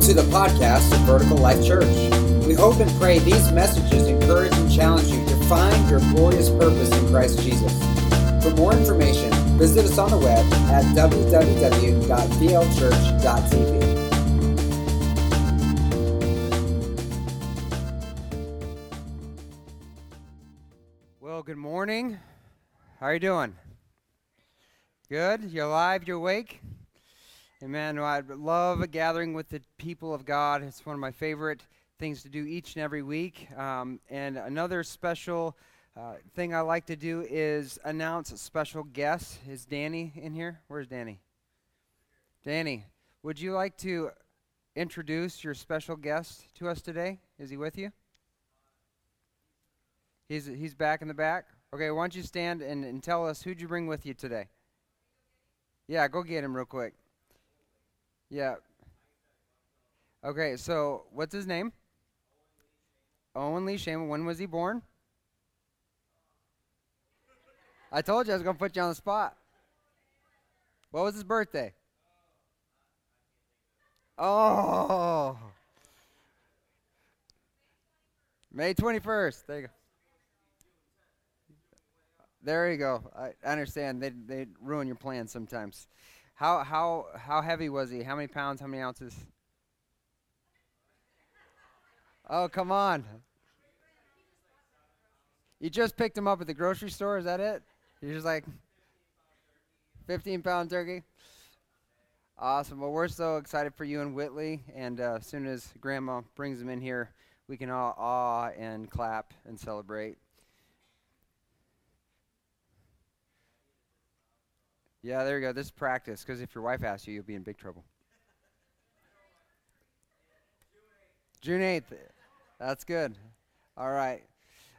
Welcome to the podcast of Vertical Life Church. We hope and pray these messages encourage and challenge you to find your glorious purpose in Christ Jesus. For more information, visit us on the web at www.vlchurch.tv. Well, good morning. How are you doing? Good? You're alive? You're awake? Amen. Well, I love a gathering with the people of God. It's one of my favorite things to do each and every week. Um, and another special uh, thing I like to do is announce a special guest. Is Danny in here? Where's Danny? Danny, would you like to introduce your special guest to us today? Is he with you? He's, he's back in the back? Okay, why don't you stand and, and tell us who'd you bring with you today? Yeah, go get him real quick. Yeah. Okay, so what's his name? Owen Lee Shaman. When was he born? I told you I was going to put you on the spot. What was his birthday? Oh. May 21st. There you go. There you go. I understand. They they ruin your plans sometimes. How how how heavy was he? How many pounds? How many ounces? Oh, come on. You just picked him up at the grocery store, is that it? You're just like 15 pound turkey? Awesome. Well, we're so excited for you and Whitley. And uh, as soon as Grandma brings him in here, we can all awe and clap and celebrate. Yeah, there you go. This is practice, because if your wife asks you, you'll be in big trouble. June 8th. That's good. All right.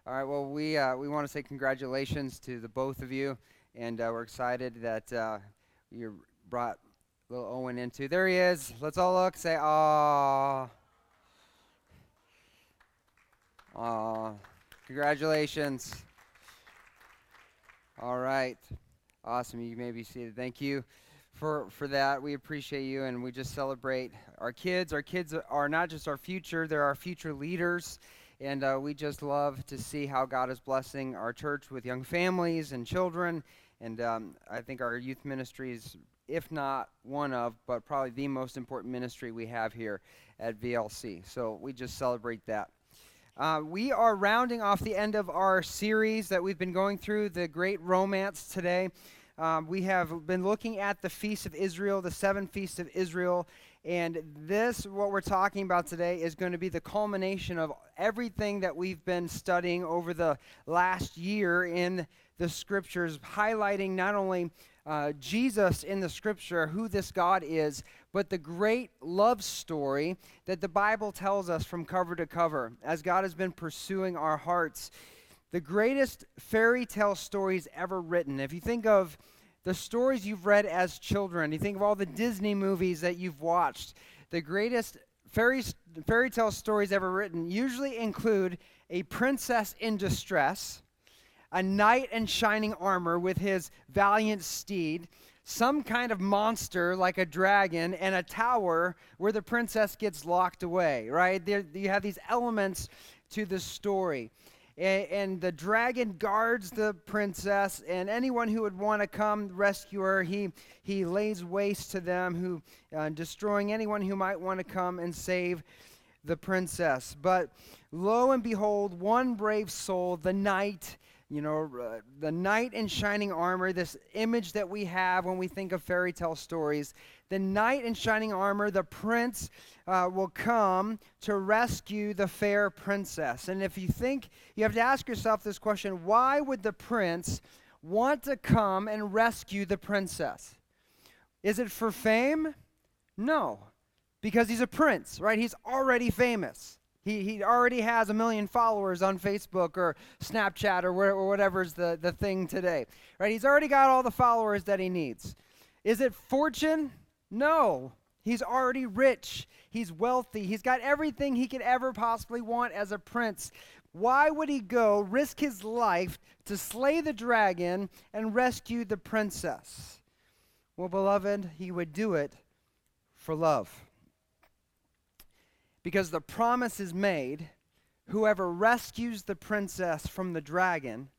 All right. Well, we, uh, we want to say congratulations to the both of you, and uh, we're excited that uh, you brought little Owen into. There he is. Let's all look. Say, "Aw, aw." Congratulations. All right. Awesome. You may be seated. Thank you for for that. We appreciate you, and we just celebrate our kids. Our kids are not just our future; they're our future leaders. And uh, we just love to see how God is blessing our church with young families and children. And um, I think our youth ministry is, if not one of, but probably the most important ministry we have here at VLC. So we just celebrate that. Uh, we are rounding off the end of our series that we've been going through, the Great Romance, today. Um, we have been looking at the Feast of Israel, the seven feasts of Israel, and this, what we're talking about today, is going to be the culmination of everything that we've been studying over the last year in the scriptures, highlighting not only uh, Jesus in the scripture, who this God is, but the great love story that the Bible tells us from cover to cover as God has been pursuing our hearts. The greatest fairy tale stories ever written. If you think of the stories you've read as children, you think of all the Disney movies that you've watched, the greatest fairy, fairy tale stories ever written usually include a princess in distress, a knight in shining armor with his valiant steed, some kind of monster like a dragon, and a tower where the princess gets locked away, right? There, you have these elements to the story. And, and the dragon guards the princess, and anyone who would want to come rescue her, he, he lays waste to them, who uh, destroying anyone who might want to come and save the princess. But lo and behold, one brave soul, the knight, you know, uh, the knight in shining armor, this image that we have when we think of fairy tale stories. The knight in shining armor, the prince, uh, will come to rescue the fair princess. And if you think, you have to ask yourself this question why would the prince want to come and rescue the princess? Is it for fame? No, because he's a prince, right? He's already famous. He, he already has a million followers on Facebook or Snapchat or, where, or whatever's the, the thing today. Right? He's already got all the followers that he needs. Is it fortune? No. He's already rich. He's wealthy. He's got everything he could ever possibly want as a prince. Why would he go risk his life to slay the dragon and rescue the princess? Well, beloved, he would do it for love. Because the promise is made whoever rescues the princess from the dragon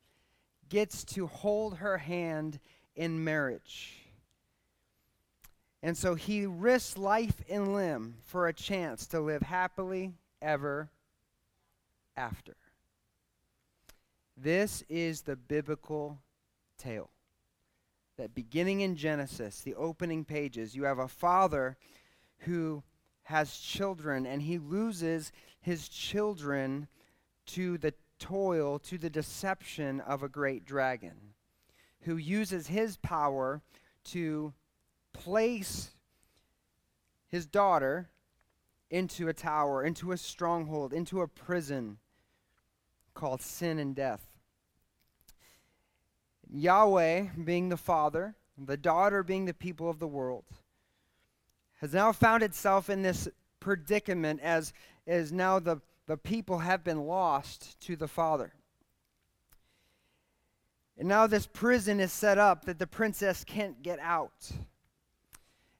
gets to hold her hand in marriage. And so he risks life and limb for a chance to live happily ever after. This is the biblical tale. That beginning in Genesis, the opening pages, you have a father who has children and he loses his children to the toil, to the deception of a great dragon who uses his power to place his daughter into a tower, into a stronghold, into a prison called sin and death. Yahweh being the father, the daughter being the people of the world, has now found itself in this predicament as, as now the, the people have been lost to the father. And now this prison is set up that the princess can't get out.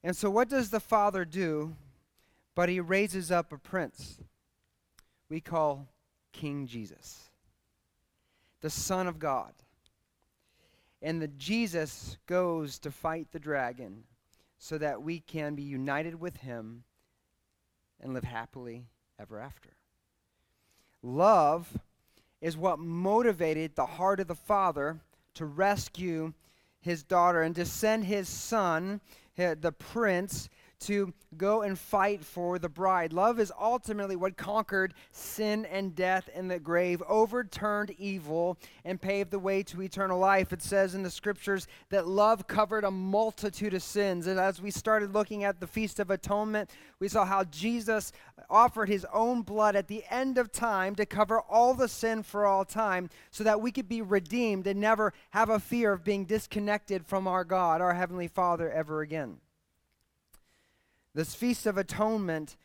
And so, what does the father do? But he raises up a prince we call King Jesus, the Son of God. And the Jesus goes to fight the dragon so that we can be united with him and live happily ever after. Love is what motivated the heart of the Father to rescue his daughter and to send his son, the prince, to go and fight for the bride. Love is ultimately what conquered sin and death and the grave, overturned evil, and paved the way to eternal life. It says in the scriptures that love covered a multitude of sins. And as we started looking at the Feast of Atonement, we saw how Jesus offered his own blood at the end of time to cover all the sin for all time so that we could be redeemed and never have a fear of being disconnected from our God, our Heavenly Father, ever again. This Feast of Atonement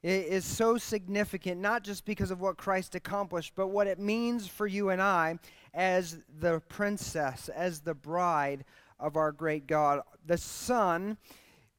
is so significant, not just because of what Christ accomplished, but what it means for you and I as the princess, as the bride of our great God. The Son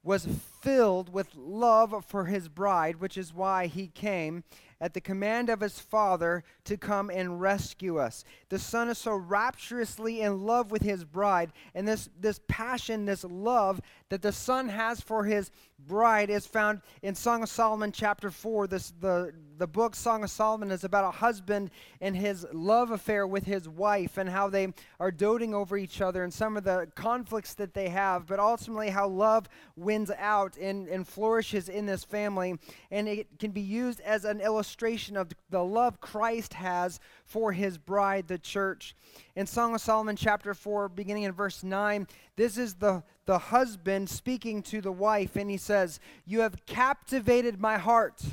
was filled with love for his bride, which is why he came at the command of his Father to come and rescue us. The Son is so rapturously in love with his bride, and this, this passion, this love that the Son has for his bride is found in Song of Solomon chapter 4. This, the, the book Song of Solomon is about a husband and his love affair with his wife and how they are doting over each other and some of the conflicts that they have, but ultimately how love wins out and, and flourishes in this family. And it can be used as an illustration of the love Christ has for his bride, the church. In Song of Solomon chapter 4, beginning in verse 9, this is the, the husband speaking to the wife, and he says, You have captivated my heart,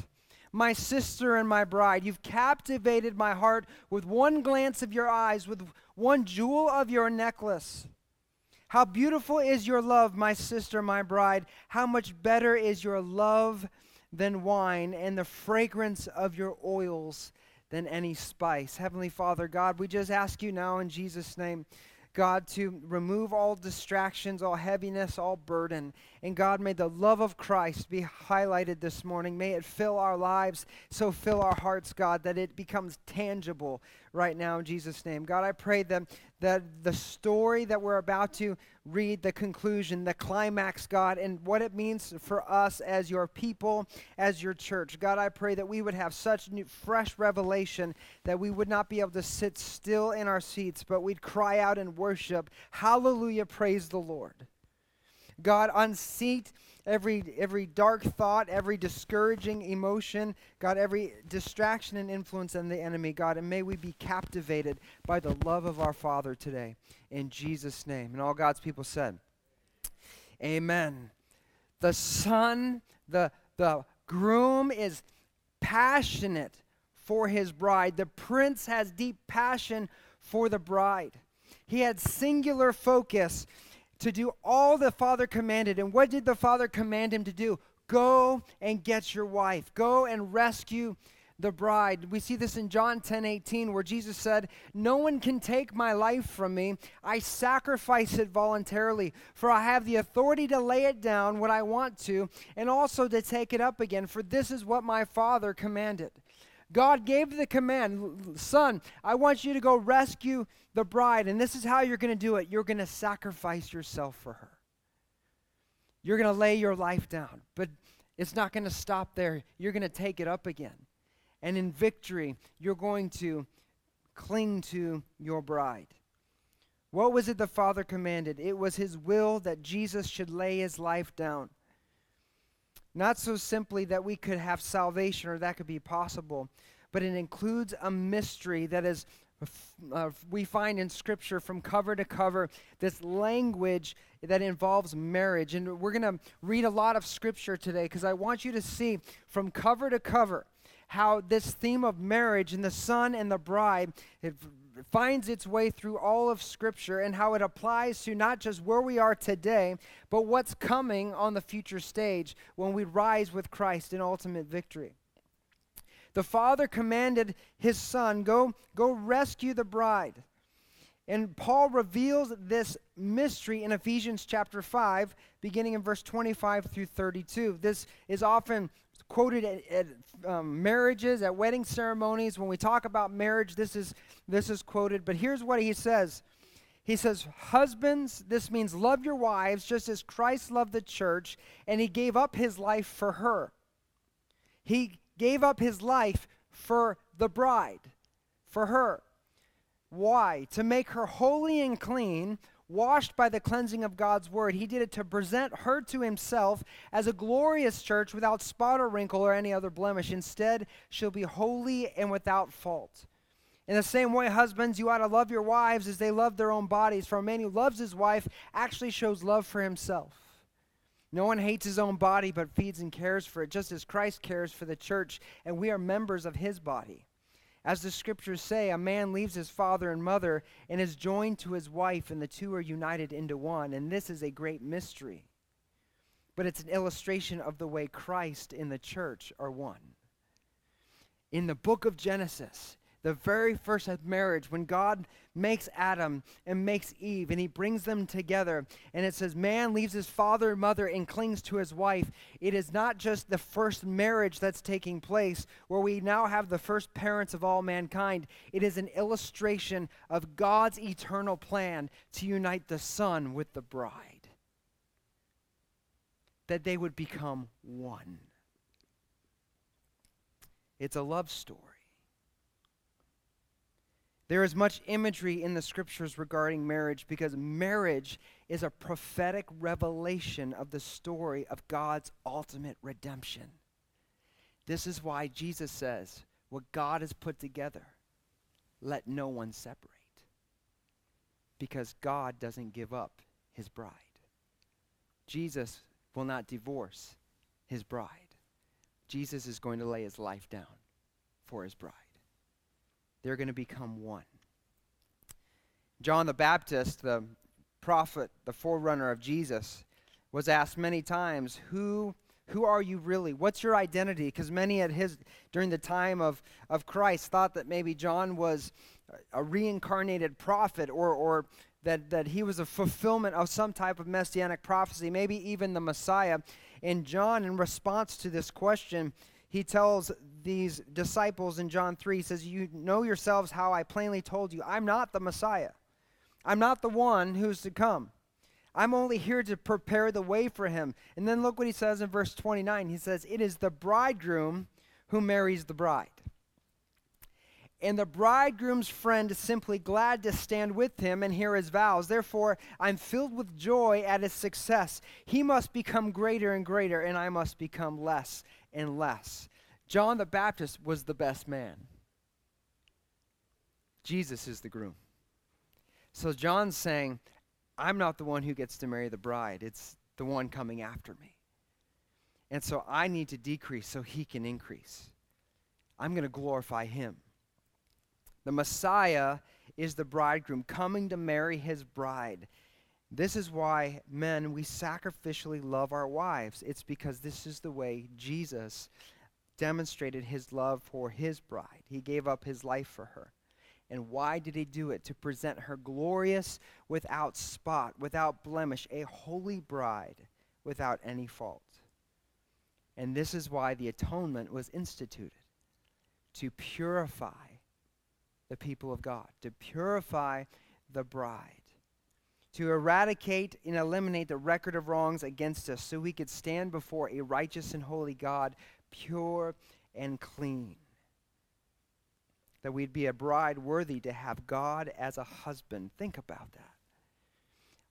my sister and my bride. You've captivated my heart with one glance of your eyes, with one jewel of your necklace. How beautiful is your love, my sister, my bride. How much better is your love than wine, and the fragrance of your oils than any spice. Heavenly Father, God, we just ask you now in Jesus' name. God, to remove all distractions, all heaviness, all burden. And God, may the love of Christ be highlighted this morning. May it fill our lives, so fill our hearts, God, that it becomes tangible right now in Jesus' name. God, I pray that, that the story that we're about to read, the conclusion, the climax, God, and what it means for us as your people, as your church. God, I pray that we would have such new, fresh revelation that we would not be able to sit still in our seats, but we'd cry out and worship, Hallelujah, praise the Lord. God, unseat every every dark thought, every discouraging emotion, God, every distraction and influence in the enemy, God, and may we be captivated by the love of our Father today. In Jesus' name. And all God's people said, Amen. The son, the the groom is passionate for his bride. The prince has deep passion for the bride. He had singular focus to do all the Father commanded. And what did the Father command him to do? Go and get your wife. Go and rescue the bride. We see this in John 10 18, where Jesus said, No one can take my life from me. I sacrifice it voluntarily, for I have the authority to lay it down when I want to, and also to take it up again, for this is what my Father commanded. God gave the command, Son, I want you to go rescue the bride, and this is how you're going to do it. You're going to sacrifice yourself for her. You're going to lay your life down. But it's not going to stop there. You're going to take it up again. And in victory, you're going to cling to your bride. What was it the Father commanded? It was His will that Jesus should lay His life down. Not so simply that we could have salvation or that could be possible, but it includes a mystery that is uh, we find in Scripture from cover to cover this language that involves marriage. And we're going to read a lot of Scripture today because I want you to see from cover to cover how this theme of marriage and the son and the bride finds its way through all of scripture and how it applies to not just where we are today but what's coming on the future stage when we rise with Christ in ultimate victory the father commanded his son go go rescue the bride and Paul reveals this mystery in Ephesians chapter 5, beginning in verse 25 through 32. This is often quoted at, at um, marriages, at wedding ceremonies. When we talk about marriage, this is, this is quoted. But here's what he says He says, Husbands, this means love your wives just as Christ loved the church, and he gave up his life for her. He gave up his life for the bride, for her. Why? To make her holy and clean washed by the cleansing of God's word. He did it to present her to himself as a glorious church without spot or wrinkle or any other blemish. Instead, she'll be holy and without fault. In the same way, husbands, you ought to love your wives as they love their own bodies. For a man who loves his wife actually shows love for himself. No one hates his own body, but feeds and cares for it, just as Christ cares for the church, and we are members of his body. As the scriptures say, a man leaves his father and mother and is joined to his wife, and the two are united into one. And this is a great mystery. But it's an illustration of the way Christ and the church are one. In the book of Genesis, the very first marriage, when God makes Adam and makes Eve, and he brings them together, and it says, Man leaves his father and mother and clings to his wife. It is not just the first marriage that's taking place, where we now have the first parents of all mankind. It is an illustration of God's eternal plan to unite the Son with the bride, that they would become one. It's a love story. There is much imagery in the scriptures regarding marriage because marriage is a prophetic revelation of the story of God's ultimate redemption. This is why Jesus says, What God has put together, let no one separate. Because God doesn't give up his bride. Jesus will not divorce his bride. Jesus is going to lay his life down for his bride they're going to become one. John the Baptist, the prophet, the forerunner of Jesus, was asked many times, Who who are you really? What's your identity? Because many at his during the time of, of Christ thought that maybe John was a reincarnated prophet or or that, that he was a fulfillment of some type of messianic prophecy, maybe even the Messiah. And John, in response to this question, he tells these disciples in John 3, says, You know yourselves how I plainly told you, I'm not the Messiah. I'm not the one who's to come. I'm only here to prepare the way for him. And then look what he says in verse 29. He says, It is the bridegroom who marries the bride. And the bridegroom's friend is simply glad to stand with him and hear his vows. Therefore, I'm filled with joy at his success. He must become greater and greater, and I must become less and less. John the Baptist was the best man. Jesus is the groom. So John's saying, I'm not the one who gets to marry the bride, it's the one coming after me. And so I need to decrease so he can increase. I'm going to glorify him. The Messiah is the bridegroom coming to marry his bride. This is why, men, we sacrificially love our wives. It's because this is the way Jesus demonstrated his love for his bride. He gave up his life for her. And why did he do it? To present her glorious, without spot, without blemish, a holy bride without any fault. And this is why the atonement was instituted to purify the people of God, to purify the bride, to eradicate and eliminate the record of wrongs against us so we could stand before a righteous and holy God, pure and clean. That we'd be a bride worthy to have God as a husband. Think about that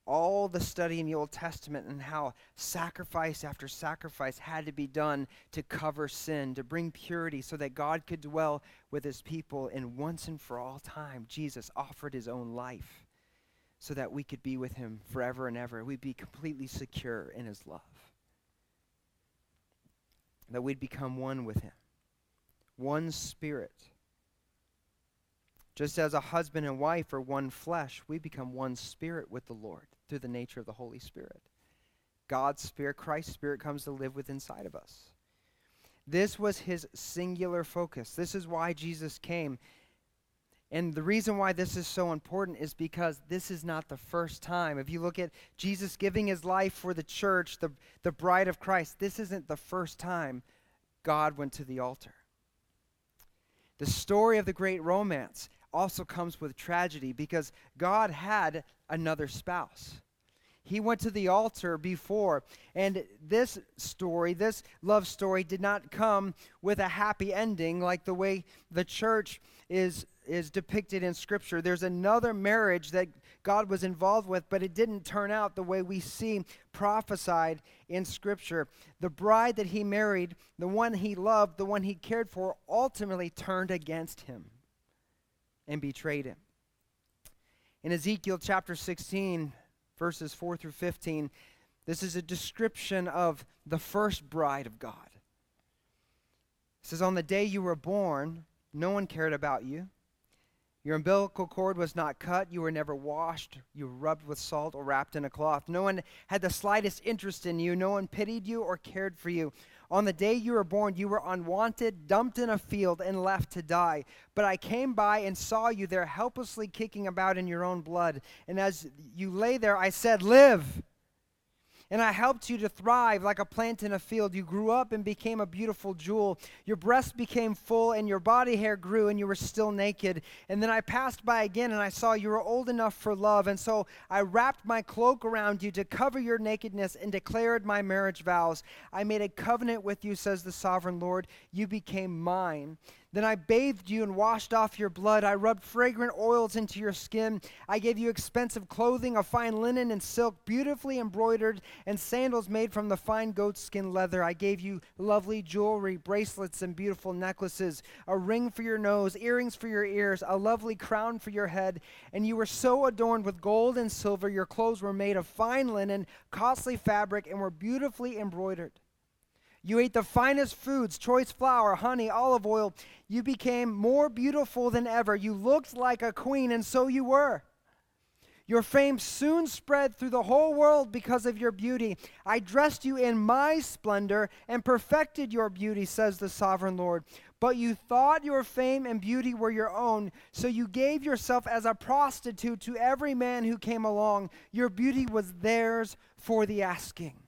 all the study in the Old Testament and how sacrifice after sacrifice had to be done to cover sin, to bring purity so that God could dwell with his people. And once and for all time, Jesus offered his own life so that we could be with him forever and ever. We'd be completely secure in his love, that we'd become one with him, one spirit. Just as a husband and wife are one flesh, we become one spirit with the Lord through the nature of the Holy Spirit. God's Spirit, Christ's Spirit, comes to live within inside of us. This was his singular focus. This is why Jesus came. And the reason why this is so important is because this is not the first time. If you look at Jesus giving his life for the church, the, the bride of Christ, this isn't the first time God went to the altar. The story of the great romance also comes with tragedy because God had another spouse. He went to the altar before, and this story, this love story, did not come with a happy ending like the way the church is, is depicted in Scripture. There's another marriage that God was involved with, but it didn't turn out the way we see prophesied in Scripture. The bride that he married, the one he loved, the one he cared for, ultimately turned against him and betrayed him. In Ezekiel chapter 16, verses 4 through 15, this is a description of the first bride of God. It says, On the day you were born, no one cared about you. Your umbilical cord was not cut. You were never washed. You were rubbed with salt or wrapped in a cloth. No one had the slightest interest in you. No one pitied you or cared for you. On the day you were born, you were unwanted, dumped in a field, and left to die. But I came by and saw you there helplessly kicking about in your own blood. And as you lay there, I said, Live and I helped you to thrive like a plant in a field. You grew up and became a beautiful jewel. Your breasts became full, and your body hair grew, and you were still naked. And then I passed by again, and I saw you were old enough for love. And so I wrapped my cloak around you to cover your nakedness and declared my marriage vows. I made a covenant with you, says the sovereign Lord. You became mine. Then I bathed you and washed off your blood. I rubbed fragrant oils into your skin. I gave you expensive clothing of fine linen and silk, beautifully embroidered, and sandals made from the fine goatskin leather. I gave you lovely jewelry, bracelets, and beautiful necklaces, a ring for your nose, earrings for your ears, a lovely crown for your head. And you were so adorned with gold and silver. Your clothes were made of fine linen, costly fabric, and were beautifully embroidered. You ate the finest foods, choice flour, honey, olive oil. You became more beautiful than ever. You looked like a queen, and so you were. Your fame soon spread through the whole world because of your beauty. I dressed you in my splendor and perfected your beauty, says the sovereign Lord. But you thought your fame and beauty were your own, so you gave yourself as a prostitute to every man who came along. Your beauty was theirs for the asking.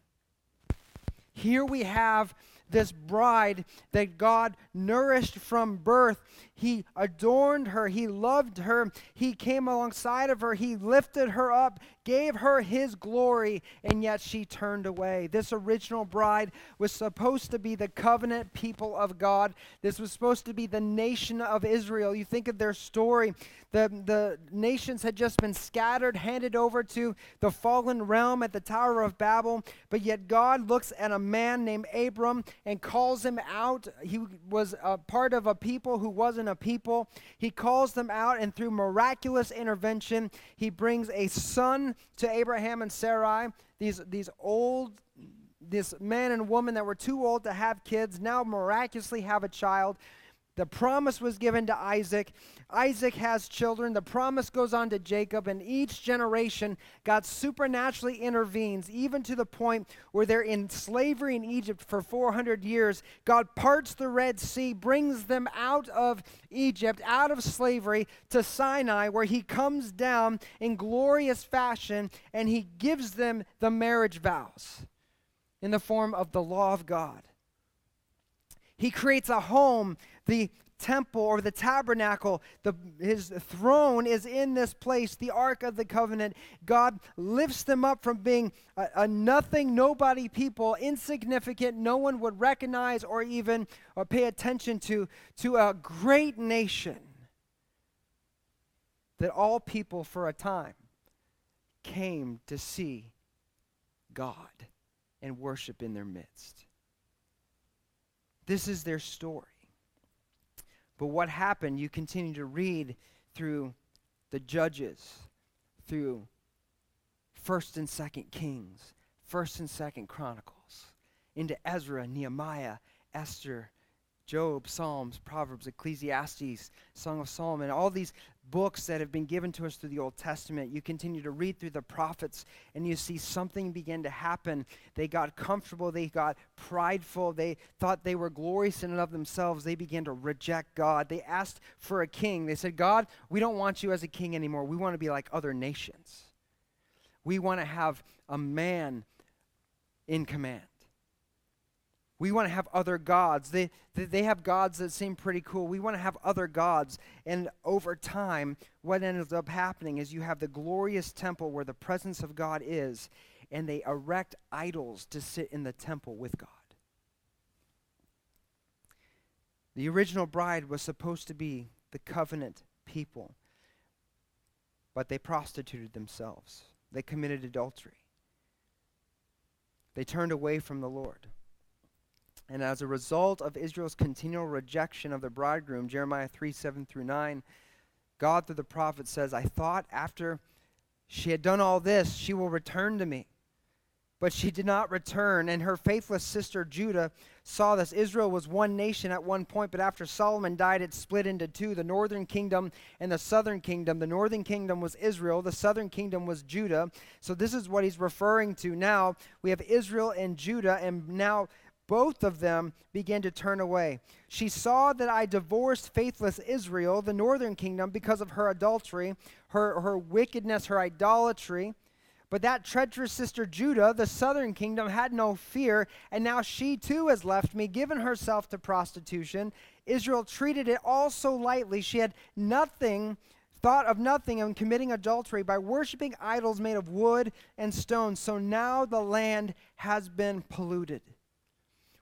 Here we have this bride that God nourished from birth. He adorned her, He loved her, He came alongside of her, He lifted her up, gave her His glory, and yet she turned away. This original bride was supposed to be the covenant people of God. This was supposed to be the nation of Israel. You think of their story. The, the nations had just been scattered, handed over to the fallen realm at the Tower of Babel. But yet God looks at a man named Abram and calls him out. He was a part of a people who wasn't a people. He calls them out, and through miraculous intervention, he brings a son to Abraham and Sarai, these, these old, this man and woman that were too old to have kids, now miraculously have a child. The promise was given to Isaac. Isaac has children. The promise goes on to Jacob. And each generation, God supernaturally intervenes, even to the point where they're in slavery in Egypt for 400 years. God parts the Red Sea, brings them out of Egypt, out of slavery to Sinai, where He comes down in glorious fashion and He gives them the marriage vows in the form of the law of God. He creates a home, the temple or the tabernacle. The, his throne is in this place, the Ark of the Covenant. God lifts them up from being a, a, nothing, nobody people, insignificant, no one would recognize or even or pay attention to, to a great nation that all people for a time came to see God and worship in their midst. This is their story. But what happened, you continue to read through the Judges, through 1st and 2nd Kings, 1st and 2nd Chronicles, into Ezra, Nehemiah, Esther, Job, Psalms, Proverbs, Ecclesiastes, Song of Solomon, all these books that have been given to us through the Old Testament. You continue to read through the prophets and you see something begin to happen. They got comfortable, they got prideful, they thought they were glorious in and of themselves. They began to reject God. They asked for a king. They said, God, we don't want you as a king anymore. We want to be like other nations. We want to have a man in command. We want to have other gods. They, they, have gods that seem pretty cool. We want to have other gods. And over time, what ends up happening is you have the glorious temple where the presence of God is, and they erect idols to sit in the temple with God. The original bride was supposed to be the covenant people, but they prostituted themselves. They committed adultery. They turned away from the Lord. And as a result of Israel's continual rejection of the bridegroom, Jeremiah 3 7 through 9, God through the prophet says, I thought after she had done all this, she will return to me. But she did not return, and her faithless sister Judah saw this. Israel was one nation at one point, but after Solomon died, it split into two the northern kingdom and the southern kingdom. The northern kingdom was Israel, the southern kingdom was Judah. So, this is what he's referring to now. We have Israel and Judah, and now both of them began to turn away. She saw that I divorced faithless Israel, the northern kingdom, because of her adultery, her, her wickedness, her idolatry. But that treacherous sister Judah, the southern kingdom, had no fear, and now she too has left me, given herself to prostitution. Israel treated it all so lightly. She had nothing, thought of nothing in committing adultery by worshiping idols made of wood and stone. So now the land has been polluted.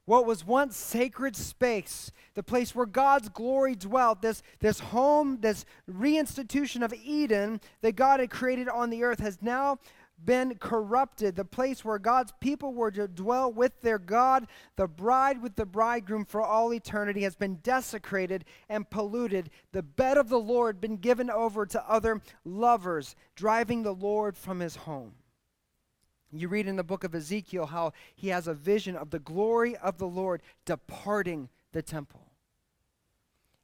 What was once sacred space, the place where God's glory dwelt, this, this home, this reinstitution of Eden that God had created on the earth, has now been corrupted. The place where God's people were to dwell with their God, the bride with the bridegroom for all eternity, has been desecrated and polluted. The bed of the Lord been given over to other lovers, driving the Lord from his home. You read in the book of Ezekiel how he has a vision of the glory of the Lord departing the temple.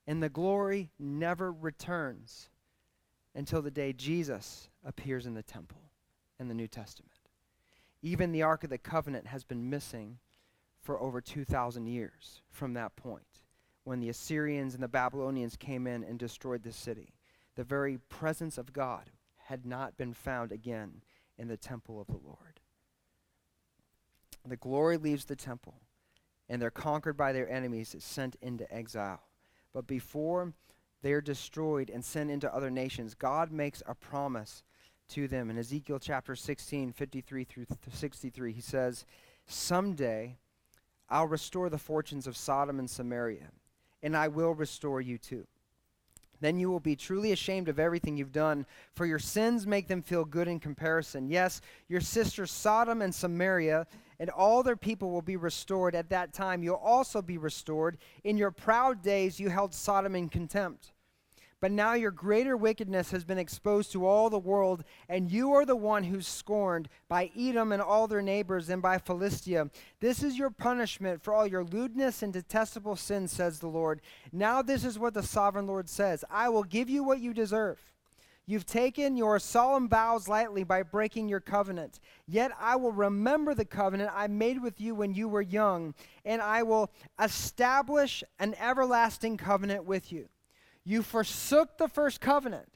And the glory never returns until the day Jesus appears in the temple in the New Testament. Even the Ark of the Covenant has been missing for over 2,000 years from that point when the Assyrians and the Babylonians came in and destroyed the city. The very presence of God had not been found again in the temple of the Lord. The glory leaves the temple, and they're conquered by their enemies, sent into exile. But before they're destroyed and sent into other nations, God makes a promise to them. In Ezekiel chapter 16, 53 through 63, he says, Someday I'll restore the fortunes of Sodom and Samaria, and I will restore you too. Then you will be truly ashamed of everything you've done, for your sins make them feel good in comparison. Yes, your sisters Sodom and Samaria and all their people will be restored at that time. You'll also be restored. In your proud days, you held Sodom in contempt. But now your greater wickedness has been exposed to all the world, and you are the one who's scorned by Edom and all their neighbors, and by Philistia. This is your punishment for all your lewdness and detestable sins, says the Lord. Now this is what the sovereign Lord says I will give you what you deserve. You've taken your solemn vows lightly by breaking your covenant. Yet I will remember the covenant I made with you when you were young, and I will establish an everlasting covenant with you. You forsook the first covenant.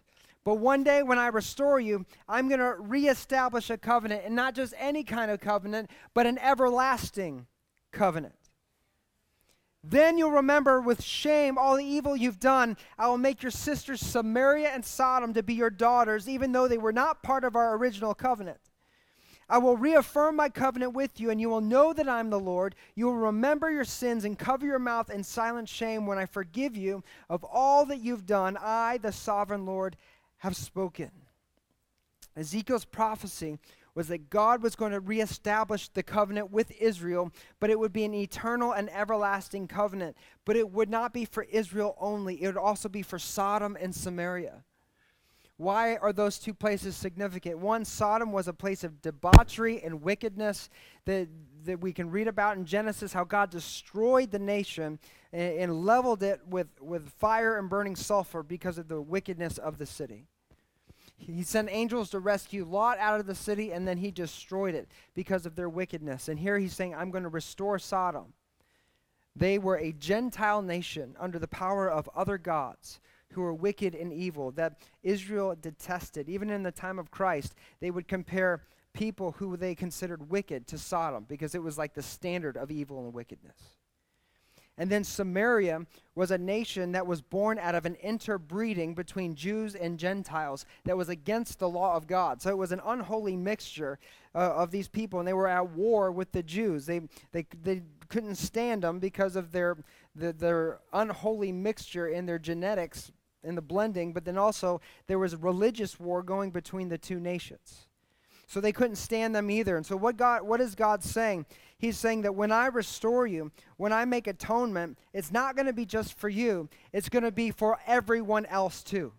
But one day when I restore you, I'm going to reestablish a covenant, and not just any kind of covenant, but an everlasting covenant. Then you'll remember with shame all the evil you've done. I will make your sisters Samaria and Sodom to be your daughters, even though they were not part of our original covenant. I will reaffirm my covenant with you, and you will know that I'm the Lord. You will remember your sins and cover your mouth in silent shame when I forgive you of all that you've done. I, the sovereign Lord, have spoken. Ezekiel's prophecy was that God was going to reestablish the covenant with Israel, but it would be an eternal and everlasting covenant. But it would not be for Israel only, it would also be for Sodom and Samaria. Why are those two places significant? One, Sodom was a place of debauchery and wickedness that, that we can read about in Genesis, how God destroyed the nation and, and leveled it with, with fire and burning sulfur because of the wickedness of the city. He sent angels to rescue Lot out of the city, and then he destroyed it because of their wickedness. And here he's saying, I'm going to restore Sodom. They were a Gentile nation under the power of other gods who were wicked and evil that Israel detested. Even in the time of Christ, they would compare people who they considered wicked to Sodom because it was like the standard of evil and wickedness. And then Samaria was a nation that was born out of an interbreeding between Jews and Gentiles that was against the law of God. So it was an unholy mixture uh, of these people, and they were at war with the Jews. They, they, they couldn't stand them because of their, the, their unholy mixture in their genetics in the blending, but then also there was religious war going between the two nations. So they couldn't stand them either. And so what God what is God saying? He's saying that when I restore you, when I make atonement, it's not going to be just for you. It's going to be for everyone else too.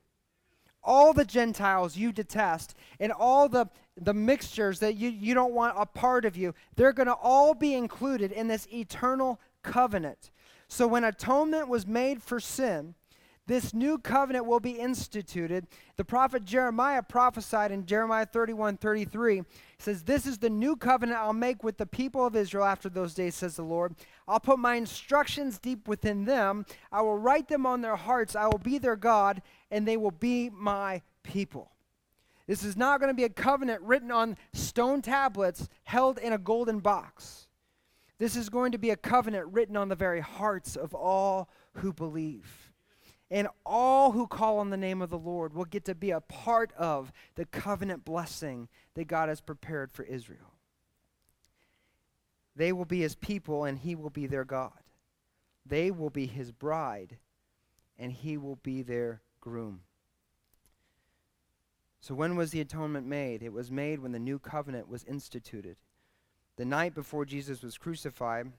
All the Gentiles you detest and all the the mixtures that you, you don't want a part of you, they're going to all be included in this eternal covenant. So when atonement was made for sin, this new covenant will be instituted. The prophet Jeremiah prophesied in Jeremiah 31 33. He says, This is the new covenant I'll make with the people of Israel after those days, says the Lord. I'll put my instructions deep within them. I will write them on their hearts. I will be their God, and they will be my people. This is not going to be a covenant written on stone tablets held in a golden box. This is going to be a covenant written on the very hearts of all who believe. And all who call on the name of the Lord will get to be a part of the covenant blessing that God has prepared for Israel. They will be his people, and he will be their God. They will be his bride, and he will be their groom. So, when was the atonement made? It was made when the new covenant was instituted. The night before Jesus was crucified,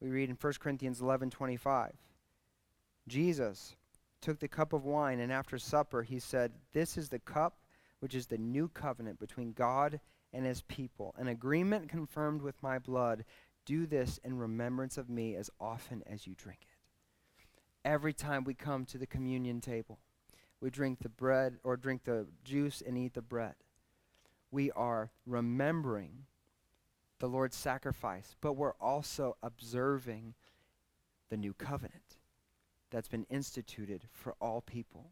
we read in 1 Corinthians 11 25. Jesus, took the cup of wine, and after supper he said, This is the cup which is the new covenant between God and his people, an agreement confirmed with my blood. Do this in remembrance of me as often as you drink it. Every time we come to the communion table, we drink the bread or drink the juice and eat the bread. We are remembering the Lord's sacrifice, but we're also observing the new covenant that's been instituted for all people.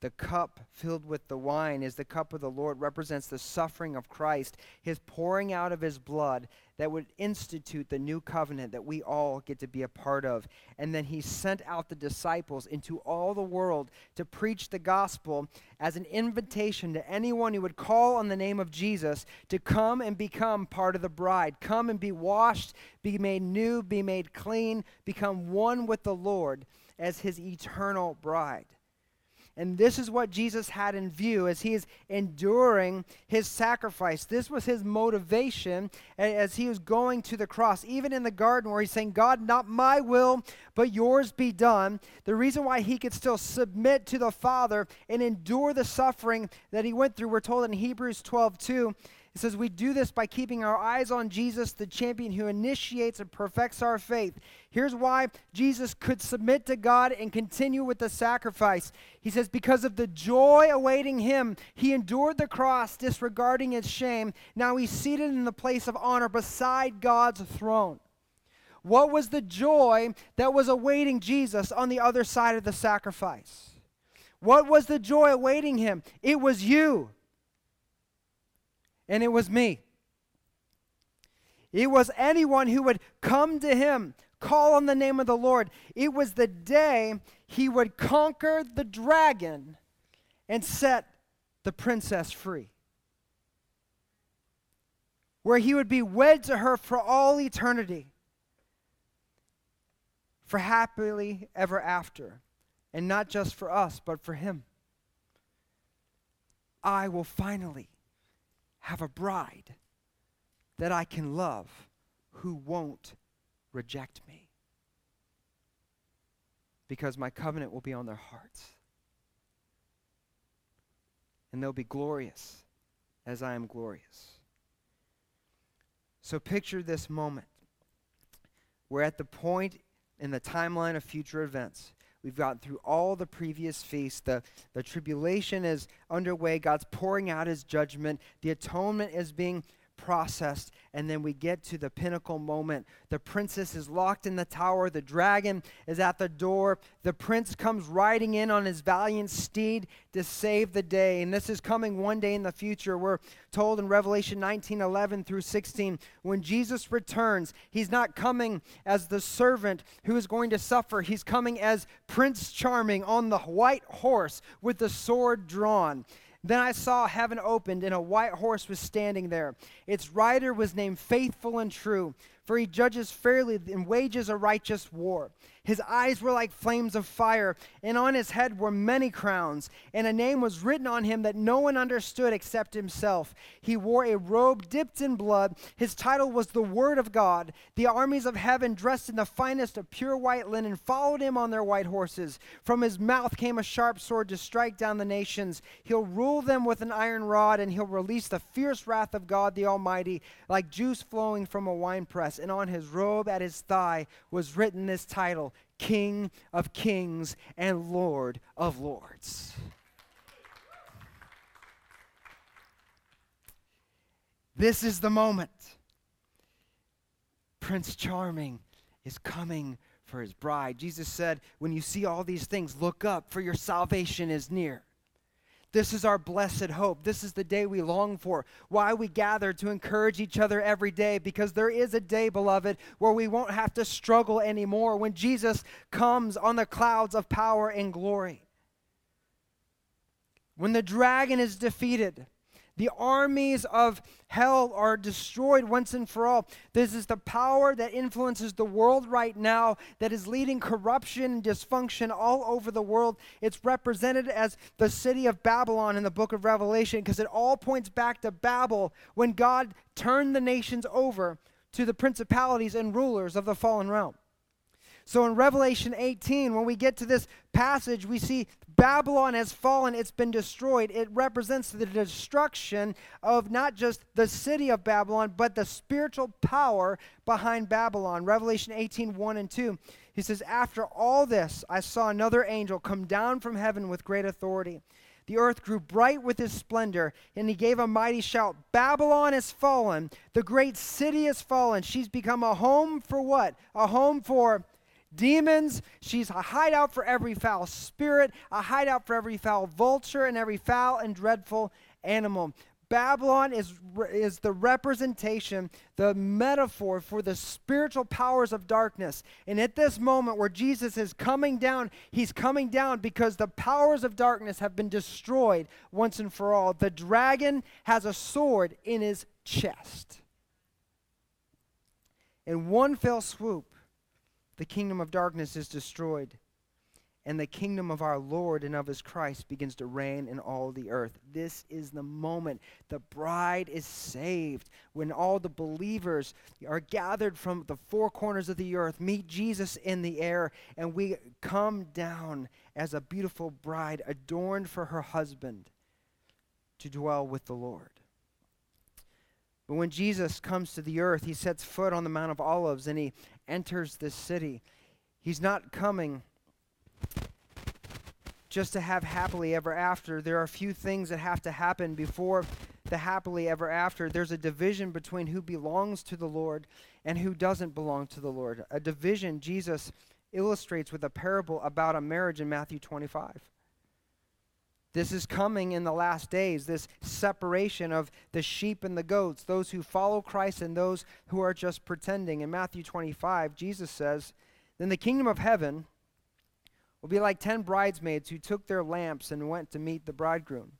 The cup filled with the wine is the cup of the Lord, represents the suffering of Christ, his pouring out of his blood that would institute the new covenant that we all get to be a part of. And then he sent out the disciples into all the world to preach the gospel as an invitation to anyone who would call on the name of Jesus to come and become part of the bride. Come and be washed, be made new, be made clean, become one with the Lord as his eternal bride. And this is what Jesus had in view as he is enduring his sacrifice. This was his motivation as he was going to the cross. Even in the garden, where he's saying, God, not my will, but yours be done. The reason why he could still submit to the Father and endure the suffering that he went through, we're told in Hebrews 12 2 it says, We do this by keeping our eyes on Jesus, the champion who initiates and perfects our faith. Here's why Jesus could submit to God and continue with the sacrifice. He says, Because of the joy awaiting him, he endured the cross, disregarding its shame. Now he's seated in the place of honor beside God's throne. What was the joy that was awaiting Jesus on the other side of the sacrifice? What was the joy awaiting him? It was you and it was me. It was anyone who would come to him, call on the name of the Lord. It was the day he would conquer the dragon and set the princess free. Where he would be wed to her for all eternity, for happily ever after. And not just for us, but for him. I will finally have a bride that I can love who won't reject me. Because my covenant will be on their hearts. And they'll be glorious as I am glorious. So picture this moment. We're at the point in the timeline of future events We've gotten through all the previous feasts. The, the tribulation is underway. God's pouring out his judgment. The atonement is being processed, and then we get to the pinnacle moment. The princess is locked in the tower, the dragon is at the door. The prince comes riding in on his valiant steed to save the day. And this is coming one day in the future. We're told in Revelation 19 11 through 16 when Jesus returns, he's not coming as the servant who is going to suffer, he's coming as Prince Charming on the white horse with the sword drawn. Then I saw heaven opened, and a white horse was standing there. Its rider was named Faithful and True, for he judges fairly and wages a righteous war. His eyes were like flames of fire, and on his head were many crowns, and a name was written on him that no one understood except himself. He wore a robe dipped in blood. His title was the Word of God. The armies of heaven, dressed in the finest of pure white linen, followed him on their white horses. From his mouth came a sharp sword to strike down the nations. He'll rule them with an iron rod, and he'll release the fierce wrath of God the Almighty, like juice flowing from a winepress. And on his robe at his thigh was written this title King of kings and Lord of lords. This is the moment. Prince Charming is coming for his bride. Jesus said, When you see all these things, look up, for your salvation is near. This is our blessed hope. This is the day we long for. Why we gather to encourage each other every day, because there is a day, beloved, where we won't have to struggle anymore when Jesus comes on the clouds of power and glory. When the dragon is defeated, the armies of hell are destroyed once and for all. This is the power that influences the world right now that is leading corruption and dysfunction all over the world. It's represented as the city of Babylon in the book of Revelation because it all points back to Babel when God turned the nations over to the principalities and rulers of the fallen realm. So in Revelation 18, when we get to this passage, we see Babylon has fallen, it's been destroyed. It represents the destruction of not just the city of Babylon, but the spiritual power behind Babylon. Revelation 18 1 and 2. He says, After all this, I saw another angel come down from heaven with great authority. The earth grew bright with his splendor, and he gave a mighty shout Babylon is fallen, the great city is fallen. She's become a home for what? A home for demons. She's a hideout for every foul spirit, a hideout for every foul vulture, and every foul and dreadful animal. Babylon is, is the representation, the metaphor for the spiritual powers of darkness. And at this moment where Jesus is coming down, he's coming down because the powers of darkness have been destroyed once and for all. The dragon has a sword in his chest. In one fell swoop, the kingdom of darkness is destroyed. and the kingdom of our Lord and of his Christ begins to reign in all the earth. This is the moment the bride is saved when all the believers are gathered from the four corners of the earth, meet Jesus in the air, and we come down as a beautiful bride adorned for her husband to dwell with the Lord. But when Jesus comes to the earth, he sets foot on the Mount of Olives and he enters this city. He's not coming just to have happily ever after. There are a few things that have to happen before the happily ever after. There's a division between who belongs to the Lord and who doesn't belong to the Lord. A division Jesus illustrates with a parable about a marriage in Matthew 25. This is coming in the last days, this separation of the sheep and the goats, those who follow Christ and those who are just pretending. In Matthew 25, Jesus says, Then the kingdom of heaven will be like ten bridesmaids who took their lamps and went to meet the bridegroom.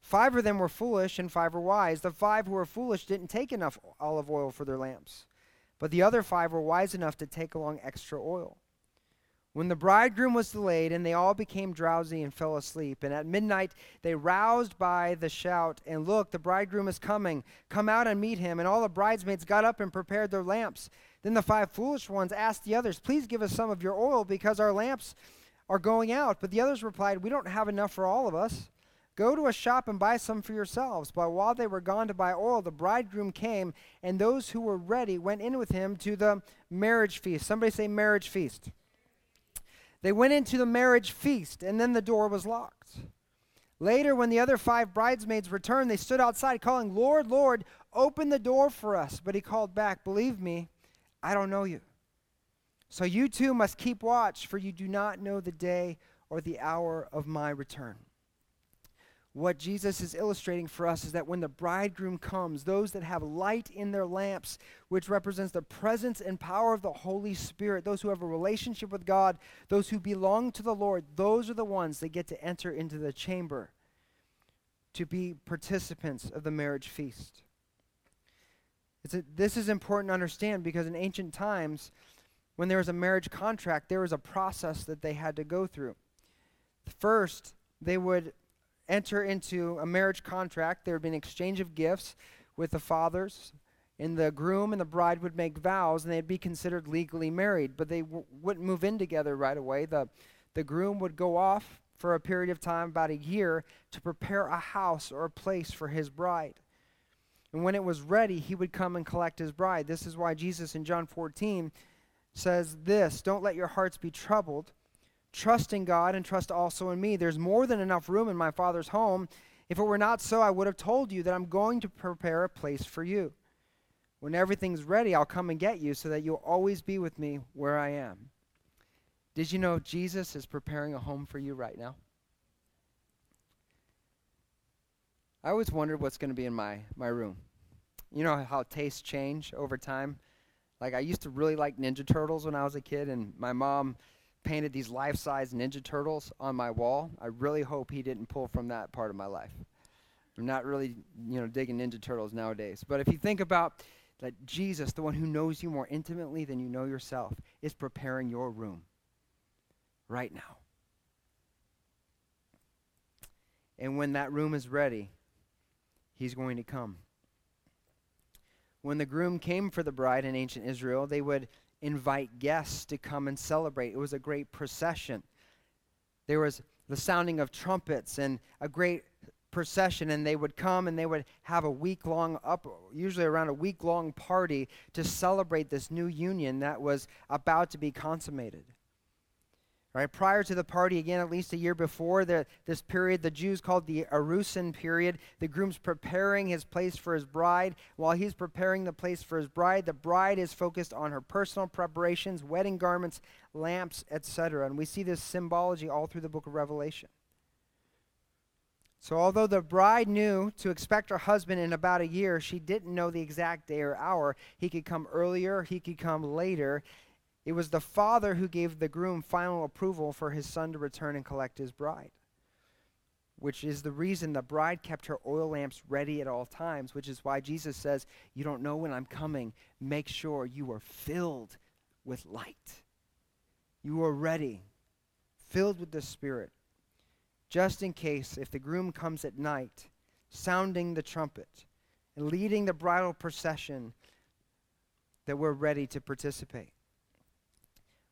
Five of them were foolish and five were wise. The five who were foolish didn't take enough olive oil for their lamps, but the other five were wise enough to take along extra oil. When the bridegroom was delayed, and they all became drowsy and fell asleep, and at midnight they roused by the shout, and look, the bridegroom is coming. Come out and meet him. And all the bridesmaids got up and prepared their lamps. Then the five foolish ones asked the others, Please give us some of your oil, because our lamps are going out. But the others replied, We don't have enough for all of us. Go to a shop and buy some for yourselves. But while they were gone to buy oil, the bridegroom came, and those who were ready went in with him to the marriage feast. Somebody say, marriage feast. They went into the marriage feast, and then the door was locked. Later, when the other five bridesmaids returned, they stood outside calling, Lord, Lord, open the door for us. But he called back, Believe me, I don't know you. So you too must keep watch, for you do not know the day or the hour of my return. What Jesus is illustrating for us is that when the bridegroom comes, those that have light in their lamps, which represents the presence and power of the Holy Spirit, those who have a relationship with God, those who belong to the Lord, those are the ones that get to enter into the chamber to be participants of the marriage feast. A, this is important to understand because in ancient times, when there was a marriage contract, there was a process that they had to go through. First, they would enter into a marriage contract. There would be an exchange of gifts with the fathers, and the groom and the bride would make vows, and they'd be considered legally married. But they w- wouldn't move in together right away. The, the groom would go off for a period of time, about a year, to prepare a house or a place for his bride. And when it was ready, he would come and collect his bride. This is why Jesus in John 14 says this Don't let your hearts be troubled. Trust in God and trust also in me. There's more than enough room in my Father's home. If it were not so, I would have told you that I'm going to prepare a place for you. When everything's ready, I'll come and get you so that you'll always be with me where I am. Did you know Jesus is preparing a home for you right now? I always wondered what's going to be in my, my room. You know how tastes change over time? Like I used to really like Ninja Turtles when I was a kid, and my mom painted these life-size Ninja Turtles on my wall. I really hope he didn't pull from that part of my life. I'm not really, you know, digging Ninja Turtles nowadays. But if you think about that Jesus, the one who knows you more intimately than you know yourself, is preparing your room right now. And when that room is ready, he's going to come when the groom came for the bride in ancient Israel, they would invite guests to come and celebrate. It was a great procession. There was the sounding of trumpets and a great procession and they would come and they would have a week long up usually around a week long party to celebrate this new union that was about to be consummated Right, prior to the party, again, at least a year before the, this period, the Jews called the Arusin period. The groom's preparing his place for his bride. While he's preparing the place for his bride, the bride is focused on her personal preparations, wedding garments, lamps, etc. And we see this symbology all through the book of Revelation. So, although the bride knew to expect her husband in about a year, she didn't know the exact day or hour. He could come earlier, he could come later. It was the father who gave the groom final approval for his son to return and collect his bride, which is the reason the bride kept her oil lamps ready at all times, which is why Jesus says, You don't know when I'm coming. Make sure you are filled with light. You are ready, filled with the Spirit, just in case if the groom comes at night, sounding the trumpet and leading the bridal procession, that we're ready to participate.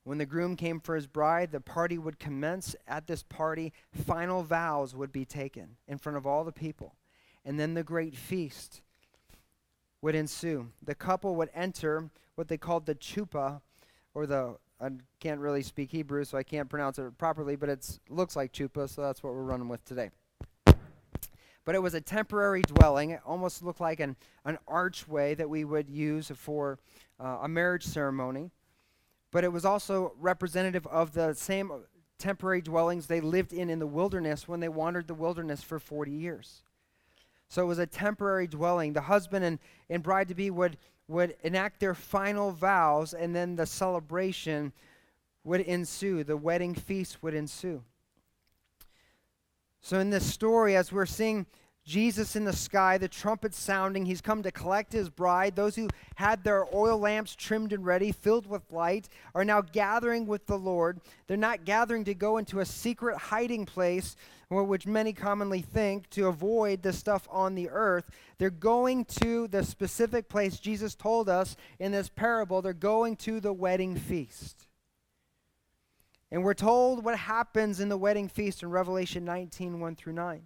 When the groom came for his bride, the party would commence. At this party, final vows would be taken in front of all the people. And then the great feast would ensue. The couple would enter what they called the chupa, or the I can't really speak Hebrew, so I can't pronounce it properly, but it looks like chupa, so that's what we're running with today. But it was a temporary dwelling. It almost looked like an, an archway that we would use for uh, a marriage ceremony. But it was also representative of the same temporary dwellings they lived in in the wilderness when they wandered the wilderness for 40 years. So it was a temporary dwelling. The husband and, and bride to be would, would enact their final vows, and then the celebration would ensue. The wedding feast would ensue. So, in this story, as we're seeing Jesus in the sky, the trumpet sounding. He's come to collect his bride. Those who had their oil lamps trimmed and ready, filled with light, are now gathering with the Lord. They're not gathering to go into a secret hiding place, which many commonly think, to avoid the stuff on the earth. They're going to the specific place Jesus told us in this parable. They're going to the wedding feast. And we're told what happens in the wedding feast in Revelation 19 1 through 9.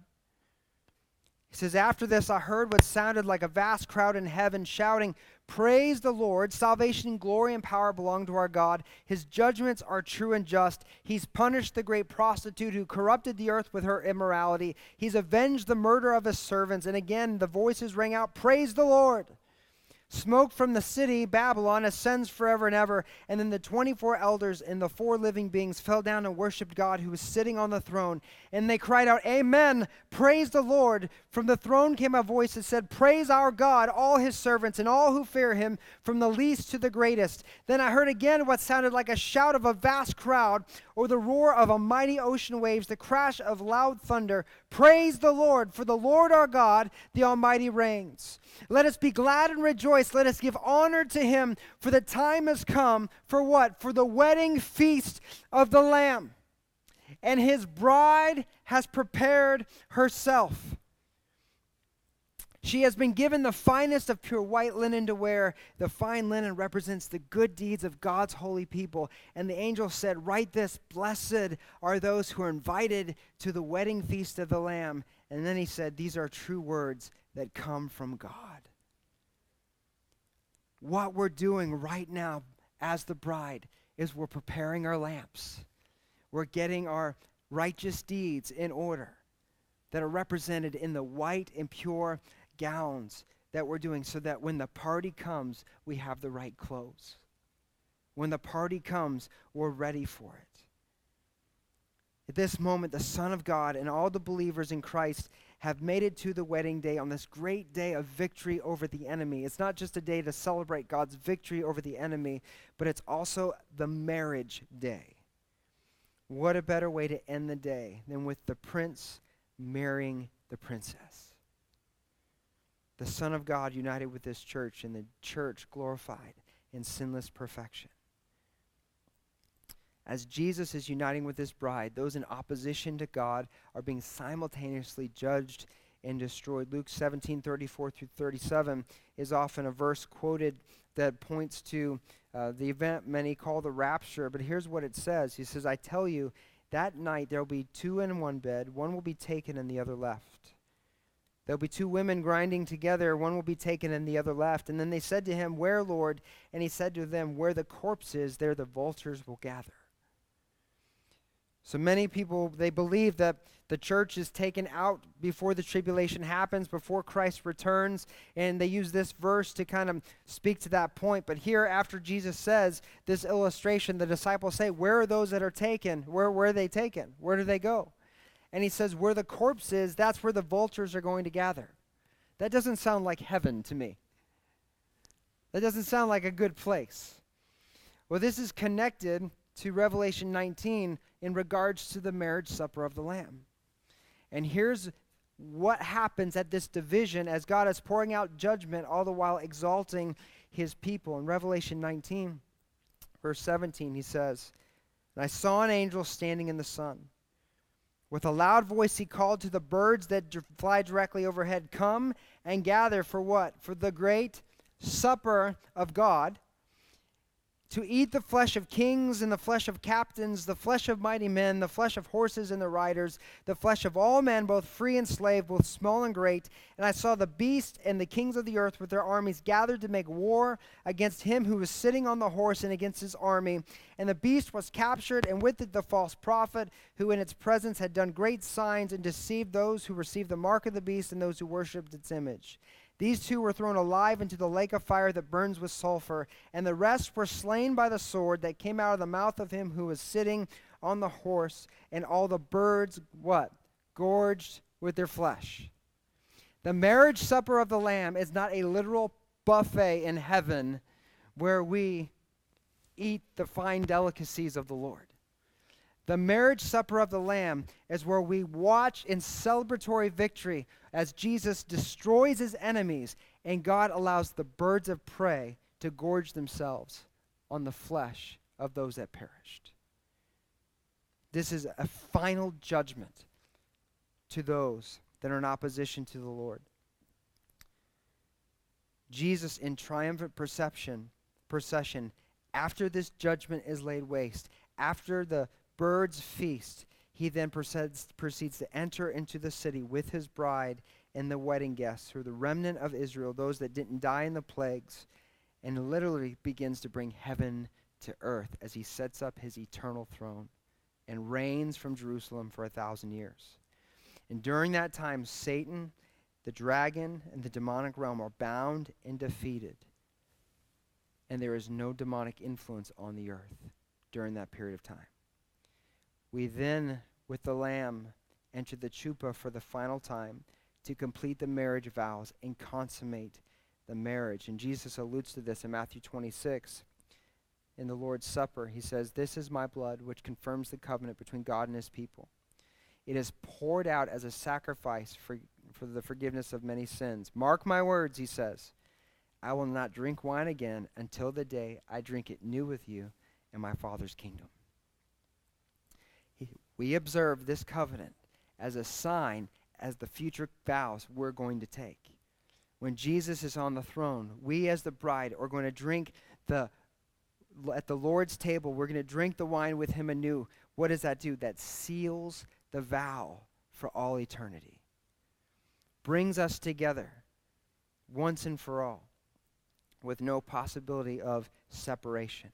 He says, After this, I heard what sounded like a vast crowd in heaven shouting, Praise the Lord! Salvation, glory, and power belong to our God. His judgments are true and just. He's punished the great prostitute who corrupted the earth with her immorality. He's avenged the murder of his servants. And again, the voices rang out, Praise the Lord! Smoke from the city, Babylon, ascends forever and ever. And then the 24 elders and the four living beings fell down and worshiped God who was sitting on the throne. And they cried out, Amen! Praise the Lord! From the throne came a voice that said, Praise our God, all his servants, and all who fear him, from the least to the greatest. Then I heard again what sounded like a shout of a vast crowd, or the roar of a mighty ocean waves, the crash of loud thunder. Praise the Lord, for the Lord our God, the Almighty reigns. Let us be glad and rejoice. Let us give honor to him, for the time has come for what? For the wedding feast of the Lamb. And his bride has prepared herself. She has been given the finest of pure white linen to wear. The fine linen represents the good deeds of God's holy people. And the angel said, Write this Blessed are those who are invited to the wedding feast of the Lamb. And then he said, These are true words that come from God. What we're doing right now as the bride is we're preparing our lamps, we're getting our righteous deeds in order that are represented in the white and pure gowns that we're doing so that when the party comes, we have the right clothes. When the party comes, we're ready for it. At this moment, the Son of God and all the believers in Christ have made it to the wedding day on this great day of victory over the enemy. It's not just a day to celebrate God's victory over the enemy, but it's also the marriage day. What a better way to end the day than with the prince marrying the princess? The Son of God united with this church, and the church glorified in sinless perfection. As Jesus is uniting with his bride, those in opposition to God are being simultaneously judged and destroyed. Luke 17 34 through 37 is often a verse quoted that points to uh, the event many call the rapture. But here's what it says He says, I tell you, that night there will be two in one bed, one will be taken and the other left. There'll be two women grinding together, one will be taken and the other left. And then they said to him, Where, Lord? And he said to them, Where the corpse is, there the vultures will gather. So many people, they believe that the church is taken out before the tribulation happens, before Christ returns, and they use this verse to kind of speak to that point. But here, after Jesus says this illustration, the disciples say, Where are those that are taken? Where, where are they taken? Where do they go? And he says, Where the corpse is, that's where the vultures are going to gather. That doesn't sound like heaven to me. That doesn't sound like a good place. Well, this is connected to Revelation 19 in regards to the marriage supper of the Lamb. And here's what happens at this division as God is pouring out judgment, all the while exalting his people. In Revelation 19, verse 17, he says, And I saw an angel standing in the sun. With a loud voice, he called to the birds that fly directly overhead Come and gather for what? For the great supper of God to eat the flesh of kings and the flesh of captains, the flesh of mighty men, the flesh of horses and the riders, the flesh of all men, both free and slave, both small and great. And I saw the beast and the kings of the earth with their armies gathered to make war against him who was sitting on the horse and against his army. And the beast was captured, and with it the false prophet, who in its presence had done great signs and deceived those who received the mark of the beast and those who worshipped its image. These two were thrown alive into the lake of fire that burns with sulfur, and the rest were slain by the sword that came out of the mouth of him who was sitting on the horse, and all the birds, what? Gorged with their flesh. The marriage supper of the Lamb is not a literal buffet in heaven where we eat the fine delicacies of the Lord. The marriage supper of the Lamb is where we watch in celebratory victory as Jesus destroys his enemies and God allows the birds of prey to gorge themselves on the flesh of those that perished. This is a final judgment to those that are in opposition to the Lord. Jesus, in triumphant perception, procession, after this judgment is laid waste, after the birds feast, he then proceeds, proceeds to enter into the city with his bride and the wedding guests, who are the remnant of Israel, those that didn't die in the plagues, and literally begins to bring heaven to earth as he sets up his eternal throne and reigns from Jerusalem for a thousand years. And during that time, Satan, the dragon, and the demonic realm are bound and defeated. And there is no demonic influence on the earth during that period of time. We then, with the Lamb, enter the chuppah for the final time to complete the marriage vows and consummate the marriage. And Jesus alludes to this in Matthew 26. In the Lord's Supper, he says, This is my blood, which confirms the covenant between God and his people. It is poured out as a sacrifice for, for the forgiveness of many sins. Mark my words, he says. I will not drink wine again until the day I drink it new with you in my Father's kingdom. We observe this covenant as a sign as the future vows we're going to take. When Jesus is on the throne, we as the bride are going to drink the at the Lord's table, we're going to drink the wine with him anew. What does that do? That seals the vow for all eternity. Brings us together once and for all with no possibility of separation.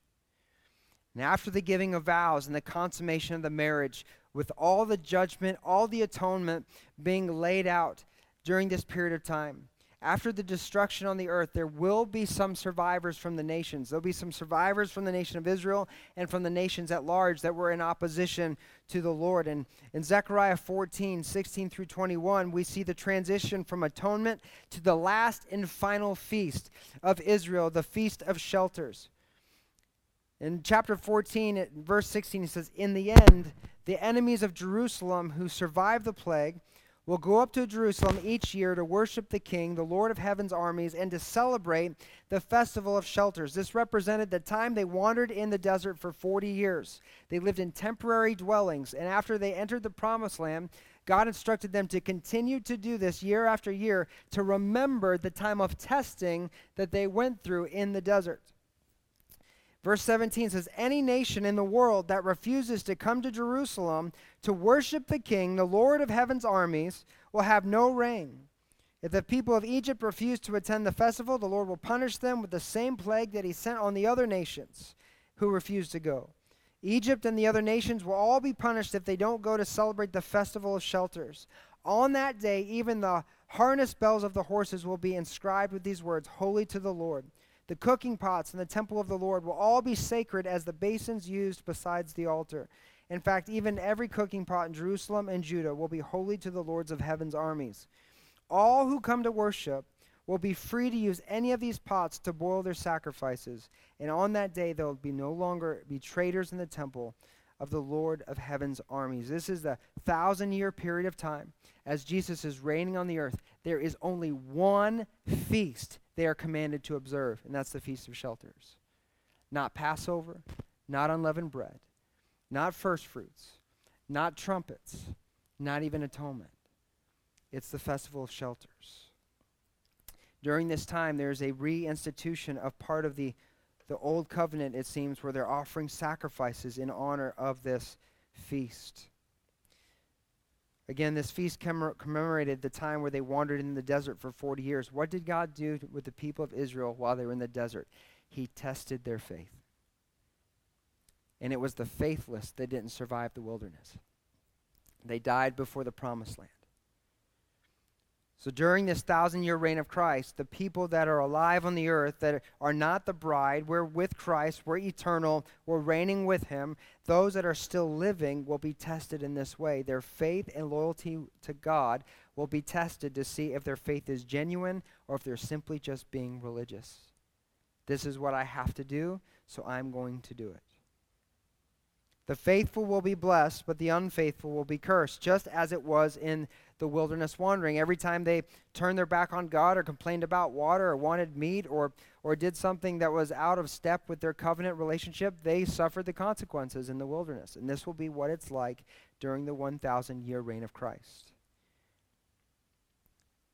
And after the giving of vows and the consummation of the marriage, with all the judgment, all the atonement being laid out during this period of time, after the destruction on the earth, there will be some survivors from the nations. There'll be some survivors from the nation of Israel and from the nations at large that were in opposition to the Lord. And in Zechariah 14, 16 through 21, we see the transition from atonement to the last and final feast of Israel, the Feast of Shelters. In chapter 14, verse 16, he says, In the end, the enemies of Jerusalem who survived the plague will go up to Jerusalem each year to worship the King, the Lord of heaven's armies, and to celebrate the festival of shelters. This represented the time they wandered in the desert for 40 years. They lived in temporary dwellings, and after they entered the promised land, God instructed them to continue to do this year after year to remember the time of testing that they went through in the desert. Verse 17 says, Any nation in the world that refuses to come to Jerusalem to worship the King, the Lord of heaven's armies, will have no rain. If the people of Egypt refuse to attend the festival, the Lord will punish them with the same plague that he sent on the other nations who refused to go. Egypt and the other nations will all be punished if they don't go to celebrate the festival of shelters. On that day, even the harness bells of the horses will be inscribed with these words Holy to the Lord. The cooking pots in the temple of the Lord will all be sacred as the basins used besides the altar. In fact, even every cooking pot in Jerusalem and Judah will be holy to the Lords of heaven's armies. All who come to worship will be free to use any of these pots to boil their sacrifices, and on that day there will be no longer be traitors in the temple of the Lord of heaven's armies. This is the thousand year period of time as Jesus is reigning on the earth. There is only one feast they are commanded to observe, and that's the Feast of Shelters. Not Passover, not unleavened bread. Not first fruits, not trumpets, not even atonement. It's the festival of shelters. During this time, there's a reinstitution of part of the, the old covenant, it seems, where they're offering sacrifices in honor of this feast. Again, this feast commemorated the time where they wandered in the desert for 40 years. What did God do with the people of Israel while they were in the desert? He tested their faith. And it was the faithless that didn't survive the wilderness. They died before the promised land. So during this thousand year reign of Christ, the people that are alive on the earth that are not the bride, we're with Christ, we're eternal, we're reigning with him. Those that are still living will be tested in this way. Their faith and loyalty to God will be tested to see if their faith is genuine or if they're simply just being religious. This is what I have to do, so I'm going to do it. The faithful will be blessed, but the unfaithful will be cursed, just as it was in the wilderness wandering. Every time they turned their back on God or complained about water or wanted meat or, or did something that was out of step with their covenant relationship, they suffered the consequences in the wilderness. And this will be what it's like during the 1,000 year reign of Christ.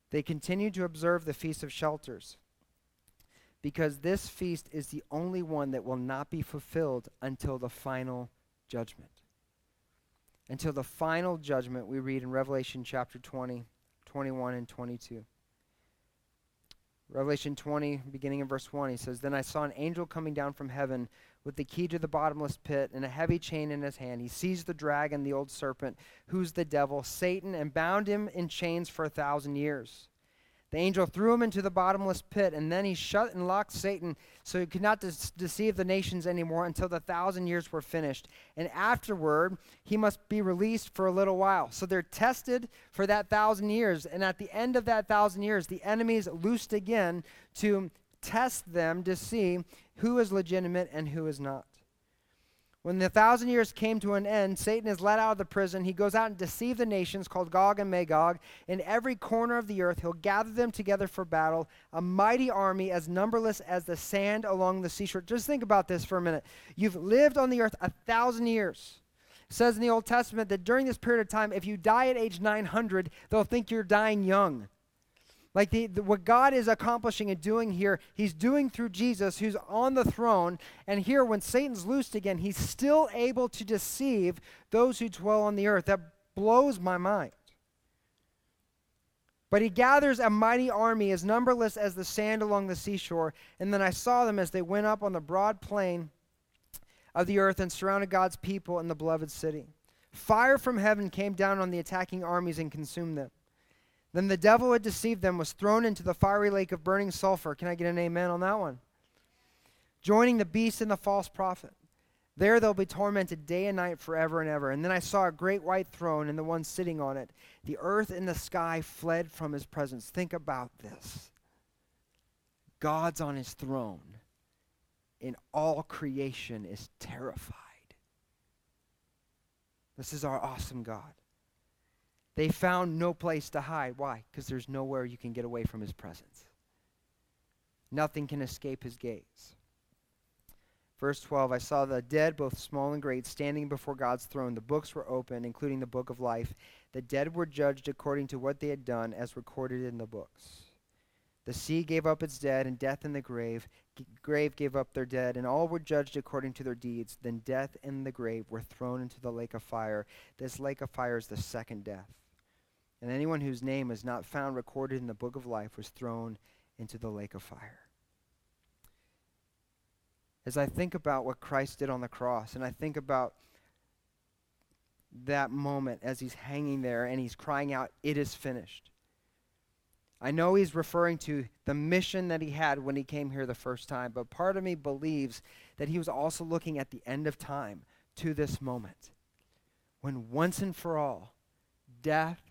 They continued to observe the Feast of Shelters because this feast is the only one that will not be fulfilled until the final judgment until the final judgment we read in Revelation chapter 20, 21, and 22. Revelation 20, beginning in verse 1, he says, Then I saw an angel coming down from heaven with the key to the bottomless pit and a heavy chain in his hand. He seized the dragon, the old serpent, who's the devil, Satan, and bound him in chains for a thousand years. The angel threw him into the bottomless pit, and then he shut and locked Satan so he could not de- deceive the nations anymore until the thousand years were finished. And afterward, he must be released for a little while. So they're tested for that thousand years. And at the end of that thousand years, the enemy is loosed again to test them to see who is legitimate and who is not. When the thousand years came to an end, Satan is let out of the prison. He goes out and deceives the nations called Gog and Magog. In every corner of the earth, he'll gather them together for battle, a mighty army as numberless as the sand along the seashore. Just think about this for a minute. You've lived on the earth a thousand years. It says in the Old Testament that during this period of time, if you die at age 900, they'll think you're dying young. Like the, the, what God is accomplishing and doing here, He's doing through Jesus, who's on the throne. And here, when Satan's loosed again, He's still able to deceive those who dwell on the earth. That blows my mind. But he gathers a mighty army as numberless as the sand along the seashore. And then I saw them as they went up on the broad plain of the earth and surrounded God's people in the beloved city. Fire from heaven came down on the attacking armies and consumed them. Then the devil who had deceived them, was thrown into the fiery lake of burning sulfur. Can I get an amen on that one? Joining the beast and the false prophet. There they'll be tormented day and night forever and ever. And then I saw a great white throne and the one sitting on it. The earth and the sky fled from his presence. Think about this God's on his throne, and all creation is terrified. This is our awesome God. They found no place to hide. Why? Because there's nowhere you can get away from his presence. Nothing can escape his gaze. Verse 12 I saw the dead, both small and great, standing before God's throne. The books were open, including the book of life. The dead were judged according to what they had done, as recorded in the books. The sea gave up its dead, and death and the grave. Grave gave up their dead, and all were judged according to their deeds. Then death and the grave were thrown into the lake of fire. This lake of fire is the second death. And anyone whose name is not found recorded in the book of life was thrown into the lake of fire. As I think about what Christ did on the cross, and I think about that moment as he's hanging there and he's crying out, It is finished. I know he's referring to the mission that he had when he came here the first time, but part of me believes that he was also looking at the end of time to this moment when once and for all death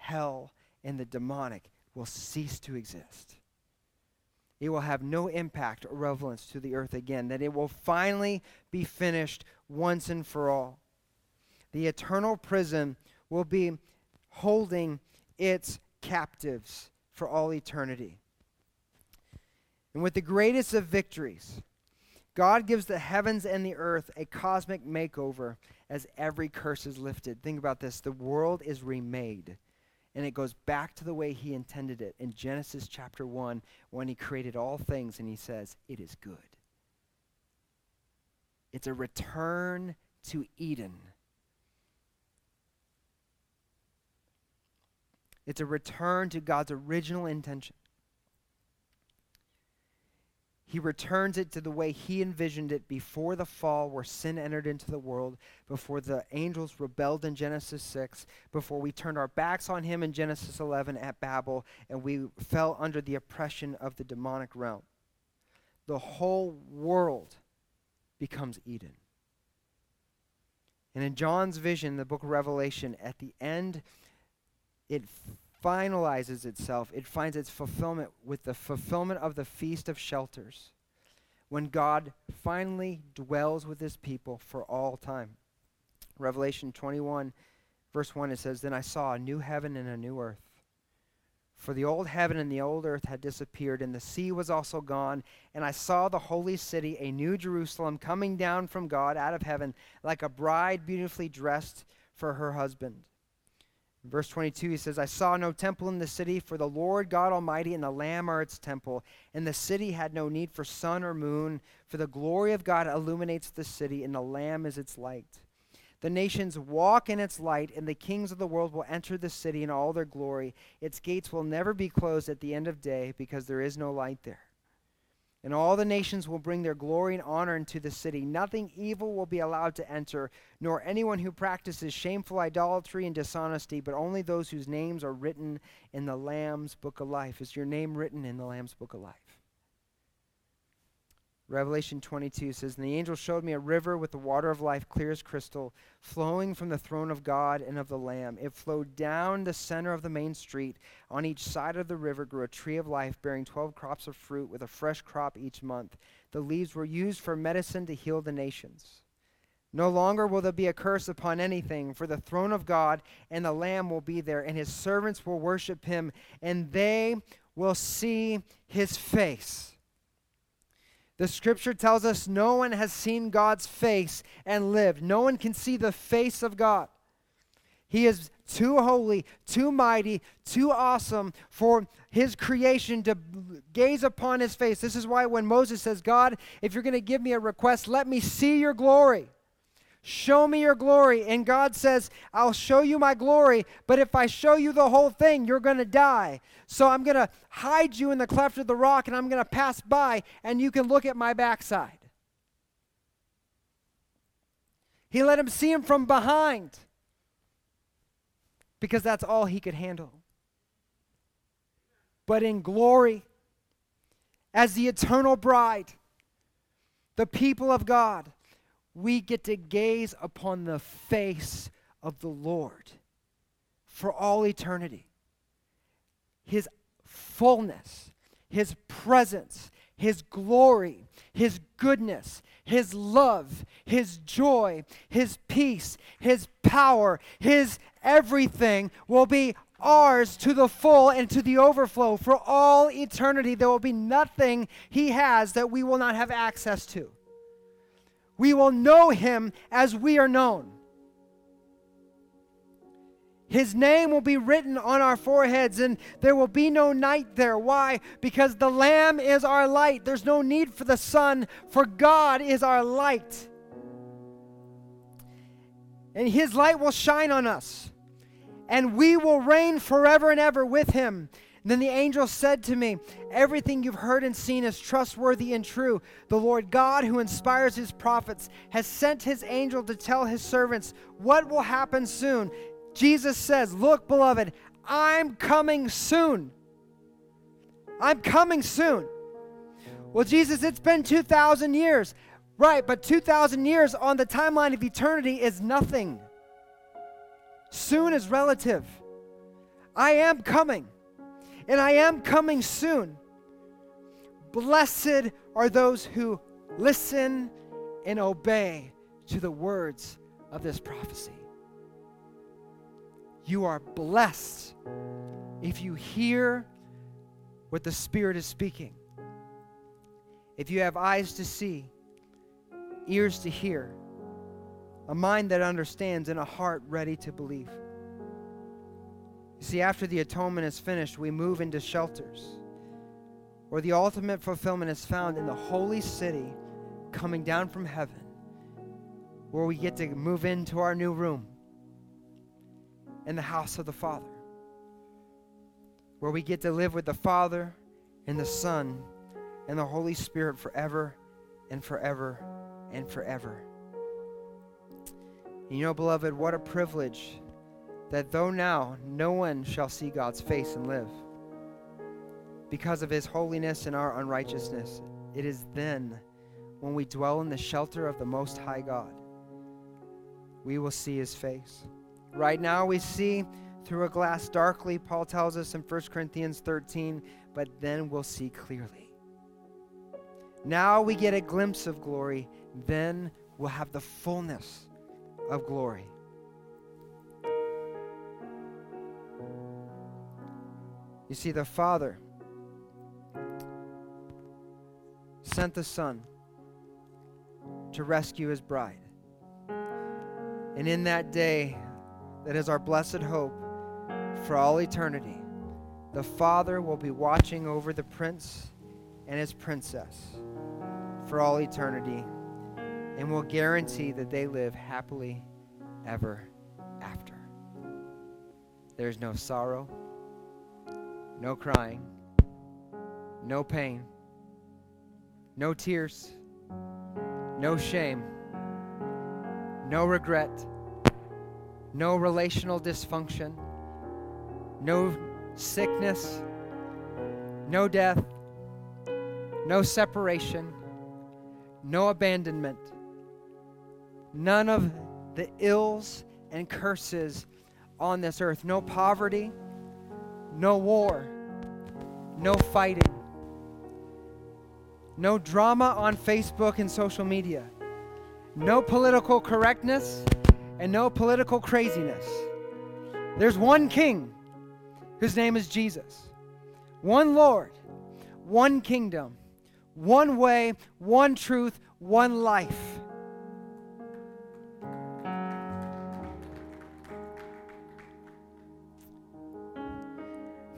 hell, and the demonic will cease to exist. It will have no impact or relevance to the earth again, that it will finally be finished once and for all. The eternal prison will be holding its captives for all eternity. And with the greatest of victories, God gives the heavens and the earth a cosmic makeover as every curse is lifted. Think about this the world is remade, and it goes back to the way He intended it in Genesis chapter 1 when He created all things and He says, It is good. It's a return to Eden. It's a return to God's original intention. He returns it to the way he envisioned it before the fall, where sin entered into the world, before the angels rebelled in Genesis 6, before we turned our backs on him in Genesis 11 at Babel, and we fell under the oppression of the demonic realm. The whole world becomes Eden. And in John's vision, the book of Revelation, at the end, it finalizes itself, it finds its fulfillment with the fulfillment of the Feast of Shelters, when God finally dwells with his people for all time. Revelation 21, verse 1, it says, Then I saw a new heaven and a new earth. For the old heaven and the old earth had disappeared, and the sea was also gone. And I saw the holy city, a new Jerusalem, coming down from God out of heaven, like a bride beautifully dressed for her husband. Verse 22, he says, I saw no temple in the city, for the Lord God Almighty and the Lamb are its temple. And the city had no need for sun or moon, for the glory of God illuminates the city, and the Lamb is its light. The nations walk in its light, and the kings of the world will enter the city in all their glory. Its gates will never be closed at the end of day, because there is no light there. And all the nations will bring their glory and honor into the city. Nothing evil will be allowed to enter, nor anyone who practices shameful idolatry and dishonesty, but only those whose names are written in the Lamb's book of life. Is your name written in the Lamb's book of life? Revelation 22 says, And the angel showed me a river with the water of life, clear as crystal, flowing from the throne of God and of the Lamb. It flowed down the center of the main street. On each side of the river grew a tree of life, bearing 12 crops of fruit, with a fresh crop each month. The leaves were used for medicine to heal the nations. No longer will there be a curse upon anything, for the throne of God and the Lamb will be there, and his servants will worship him, and they will see his face. The scripture tells us no one has seen God's face and lived. No one can see the face of God. He is too holy, too mighty, too awesome for his creation to gaze upon his face. This is why when Moses says, God, if you're going to give me a request, let me see your glory. Show me your glory. And God says, I'll show you my glory, but if I show you the whole thing, you're going to die. So I'm going to hide you in the cleft of the rock and I'm going to pass by and you can look at my backside. He let him see him from behind because that's all he could handle. But in glory, as the eternal bride, the people of God, we get to gaze upon the face of the Lord for all eternity. His fullness, His presence, His glory, His goodness, His love, His joy, His peace, His power, His everything will be ours to the full and to the overflow for all eternity. There will be nothing He has that we will not have access to we will know him as we are known. His name will be written on our foreheads, and there will be no night there. Why? Because the Lamb is our light. There's no need for the sun, for God is our light. And His light will shine on us, and we will reign forever and ever with Him. Then the angel said to me, Everything you've heard and seen is trustworthy and true. The Lord God, who inspires his prophets, has sent his angel to tell his servants what will happen soon. Jesus says, Look, beloved, I'm coming soon. I'm coming soon. Well, Jesus, it's been 2,000 years. Right, but 2,000 years on the timeline of eternity is nothing. Soon is relative. I am coming and I am coming soon. Blessed are those who listen and obey to the words of this prophecy. You are blessed if you hear what the Spirit is speaking. If you have eyes to see, ears to hear, a mind that understands, and a heart ready to believe. See, after the atonement is finished, we move into shelters where the ultimate fulfillment is found in the holy city coming down from heaven, where we get to move into our new room in the house of the Father, where we get to live with the Father and the Son and the Holy Spirit forever and forever and forever. You know, beloved, what a privilege that though now no one shall see God's face and live, because of his holiness and our unrighteousness, it is then when we dwell in the shelter of the Most High God, we will see his face. Right now, we see through a glass darkly, Paul tells us in 1 Corinthians 13, but then we'll see clearly. Now we get a glimpse of glory, then we'll have the fullness of glory. You see, the Father sent the Son to rescue his bride. And in that day, that is our blessed hope for all eternity, the Father will be watching over the prince and his princess for all eternity and will guarantee that they live happily ever after. There's no sorrow, no crying, no pain, no tears, no shame, no regret, no relational dysfunction, no sickness, no death, no separation, no abandonment, none of the ills and curses on this earth, no poverty, no war, no fighting, no drama on Facebook and social media, no political correctness, and no political craziness. There's one king whose name is Jesus, one Lord, one kingdom, one way, one truth, one life.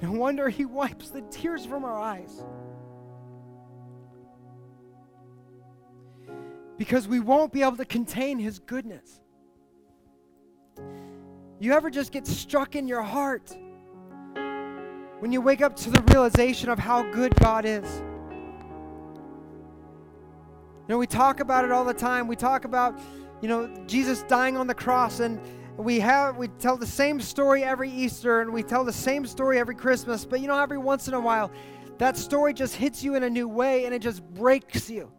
No wonder he wipes the tears from our eyes. Because we won't be able to contain his goodness. You ever just get struck in your heart when you wake up to the realization of how good God is? You know, we talk about it all the time. We talk about, you know, Jesus dying on the cross and we have we tell the same story every Easter and we tell the same story every Christmas, but you know every once in a while that story just hits you in a new way and it just breaks you.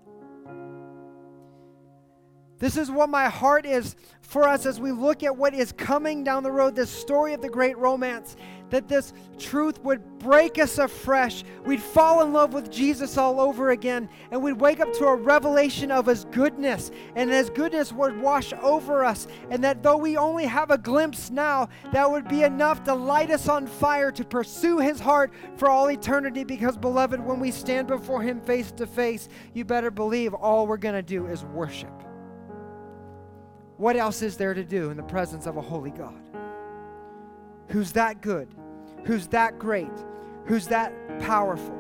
This is what my heart is for us as we look at what is coming down the road, this story of the great romance, that this truth would break us afresh. We'd fall in love with Jesus all over again, and we'd wake up to a revelation of His goodness, and His goodness would wash over us. And that though we only have a glimpse now, that would be enough to light us on fire to pursue His heart for all eternity. Because, beloved, when we stand before Him face to face, you better believe all we're going to do is worship. What else is there to do in the presence of a holy God? Who's that good? Who's that great? Who's that powerful?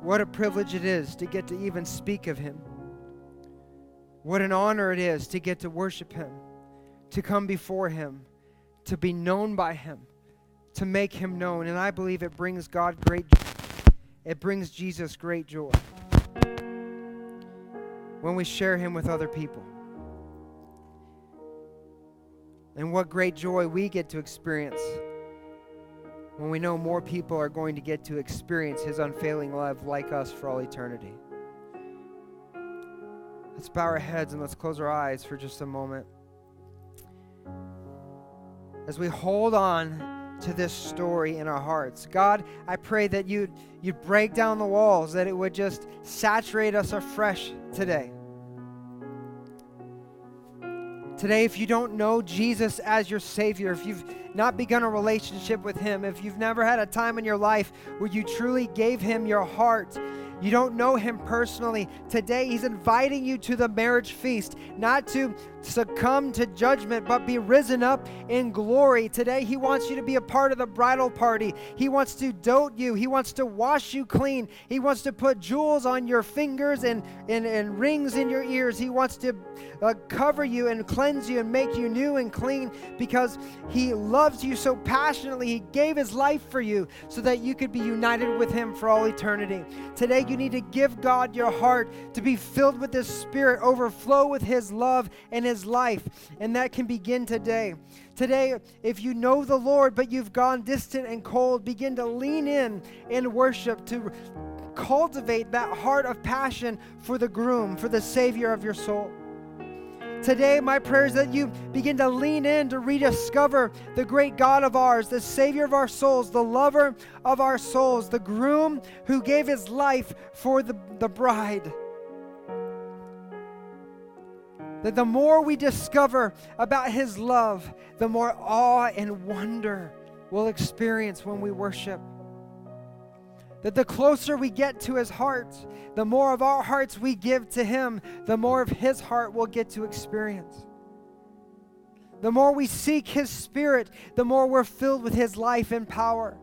What a privilege it is to get to even speak of Him. What an honor it is to get to worship Him, to come before Him, to be known by Him, to make Him known. And I believe it brings God great joy. It brings Jesus great joy when we share Him with other people. And what great joy we get to experience when we know more people are going to get to experience His unfailing love like us for all eternity. Let's bow our heads and let's close our eyes for just a moment. As we hold on to this story in our hearts. God, I pray that you'd, you'd break down the walls, that it would just saturate us afresh today. Today, if you don't know Jesus as your Savior, if you've not begun a relationship with Him, if you've never had a time in your life where you truly gave Him your heart, You don't know him personally. Today, he's inviting you to the marriage feast, not to succumb to judgment, but be risen up in glory. Today, he wants you to be a part of the bridal party. He wants to dote you. He wants to wash you clean. He wants to put jewels on your fingers and, and, and rings in your ears. He wants to uh, cover you and cleanse you and make you new and clean because he loves you so passionately. He gave his life for you so that you could be united with him for all eternity. Today, you need to give God your heart to be filled with his spirit, overflow with his love and his life. And that can begin today. Today, if you know the Lord, but you've gone distant and cold, begin to lean in in worship to cultivate that heart of passion for the groom, for the Savior of your soul. Today, my prayer is that you begin to lean in to rediscover the great God of ours, the Savior of our souls, the lover of our souls, the groom who gave his life for the, the bride. That the more we discover about His love, the more awe and wonder we'll experience when we worship. That the closer we get to His heart, the more of our hearts we give to Him, the more of His heart we'll get to experience. The more we seek His Spirit, the more we're filled with His life and power.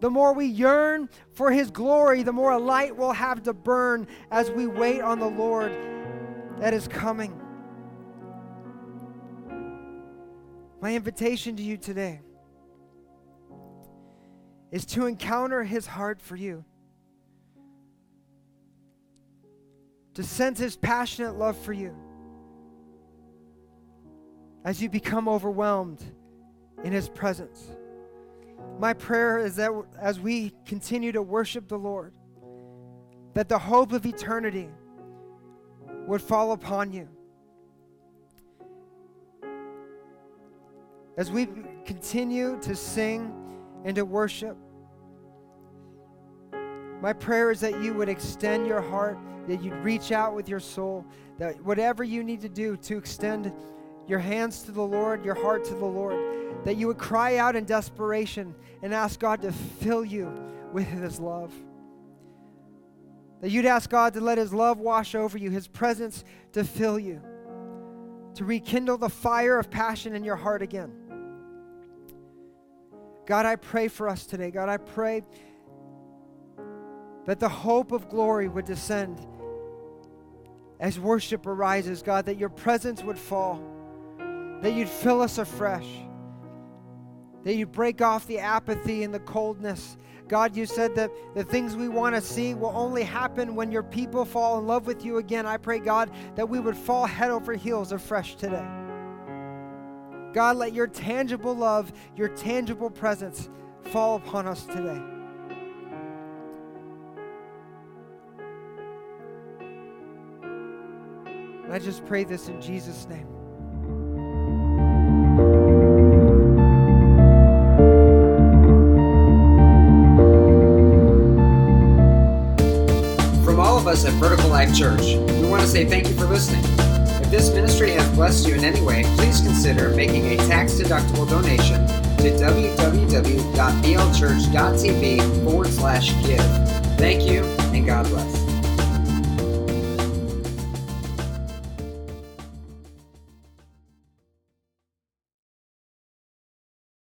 The more we yearn for His glory, the more a light we'll have to burn as we wait on the Lord that is coming. My invitation to you today is to encounter his heart for you, to sense his passionate love for you. As you become overwhelmed in his presence. My prayer is that as we continue to worship the Lord, that the hope of eternity would fall upon you. As we continue to sing and to worship, my prayer is that you would extend your heart, that you'd reach out with your soul, that whatever you need to do to extend your hands to the Lord, your heart to the Lord, that you would cry out in desperation and ask God to fill you with His love. That you'd ask God to let His love wash over you, His presence to fill you, to rekindle the fire of passion in your heart again. God, I pray for us today. God, I pray that the hope of glory would descend as worship arises, God, that your presence would fall, that you'd fill us afresh, that you'd break off the apathy and the coldness. God, you said that the things we want to see will only happen when your people fall in love with you again. I pray, God, that we would fall head over heels afresh today. God, let your tangible love, your tangible presence fall upon us today. And I just pray this in Jesus' name. From all of us at Vertical Life Church, we want to say thank you for listening. If this ministry has blessed you in any way, please consider making a tax-deductible donation to www.blchurch.tv forward slash give. Thank you, and God bless.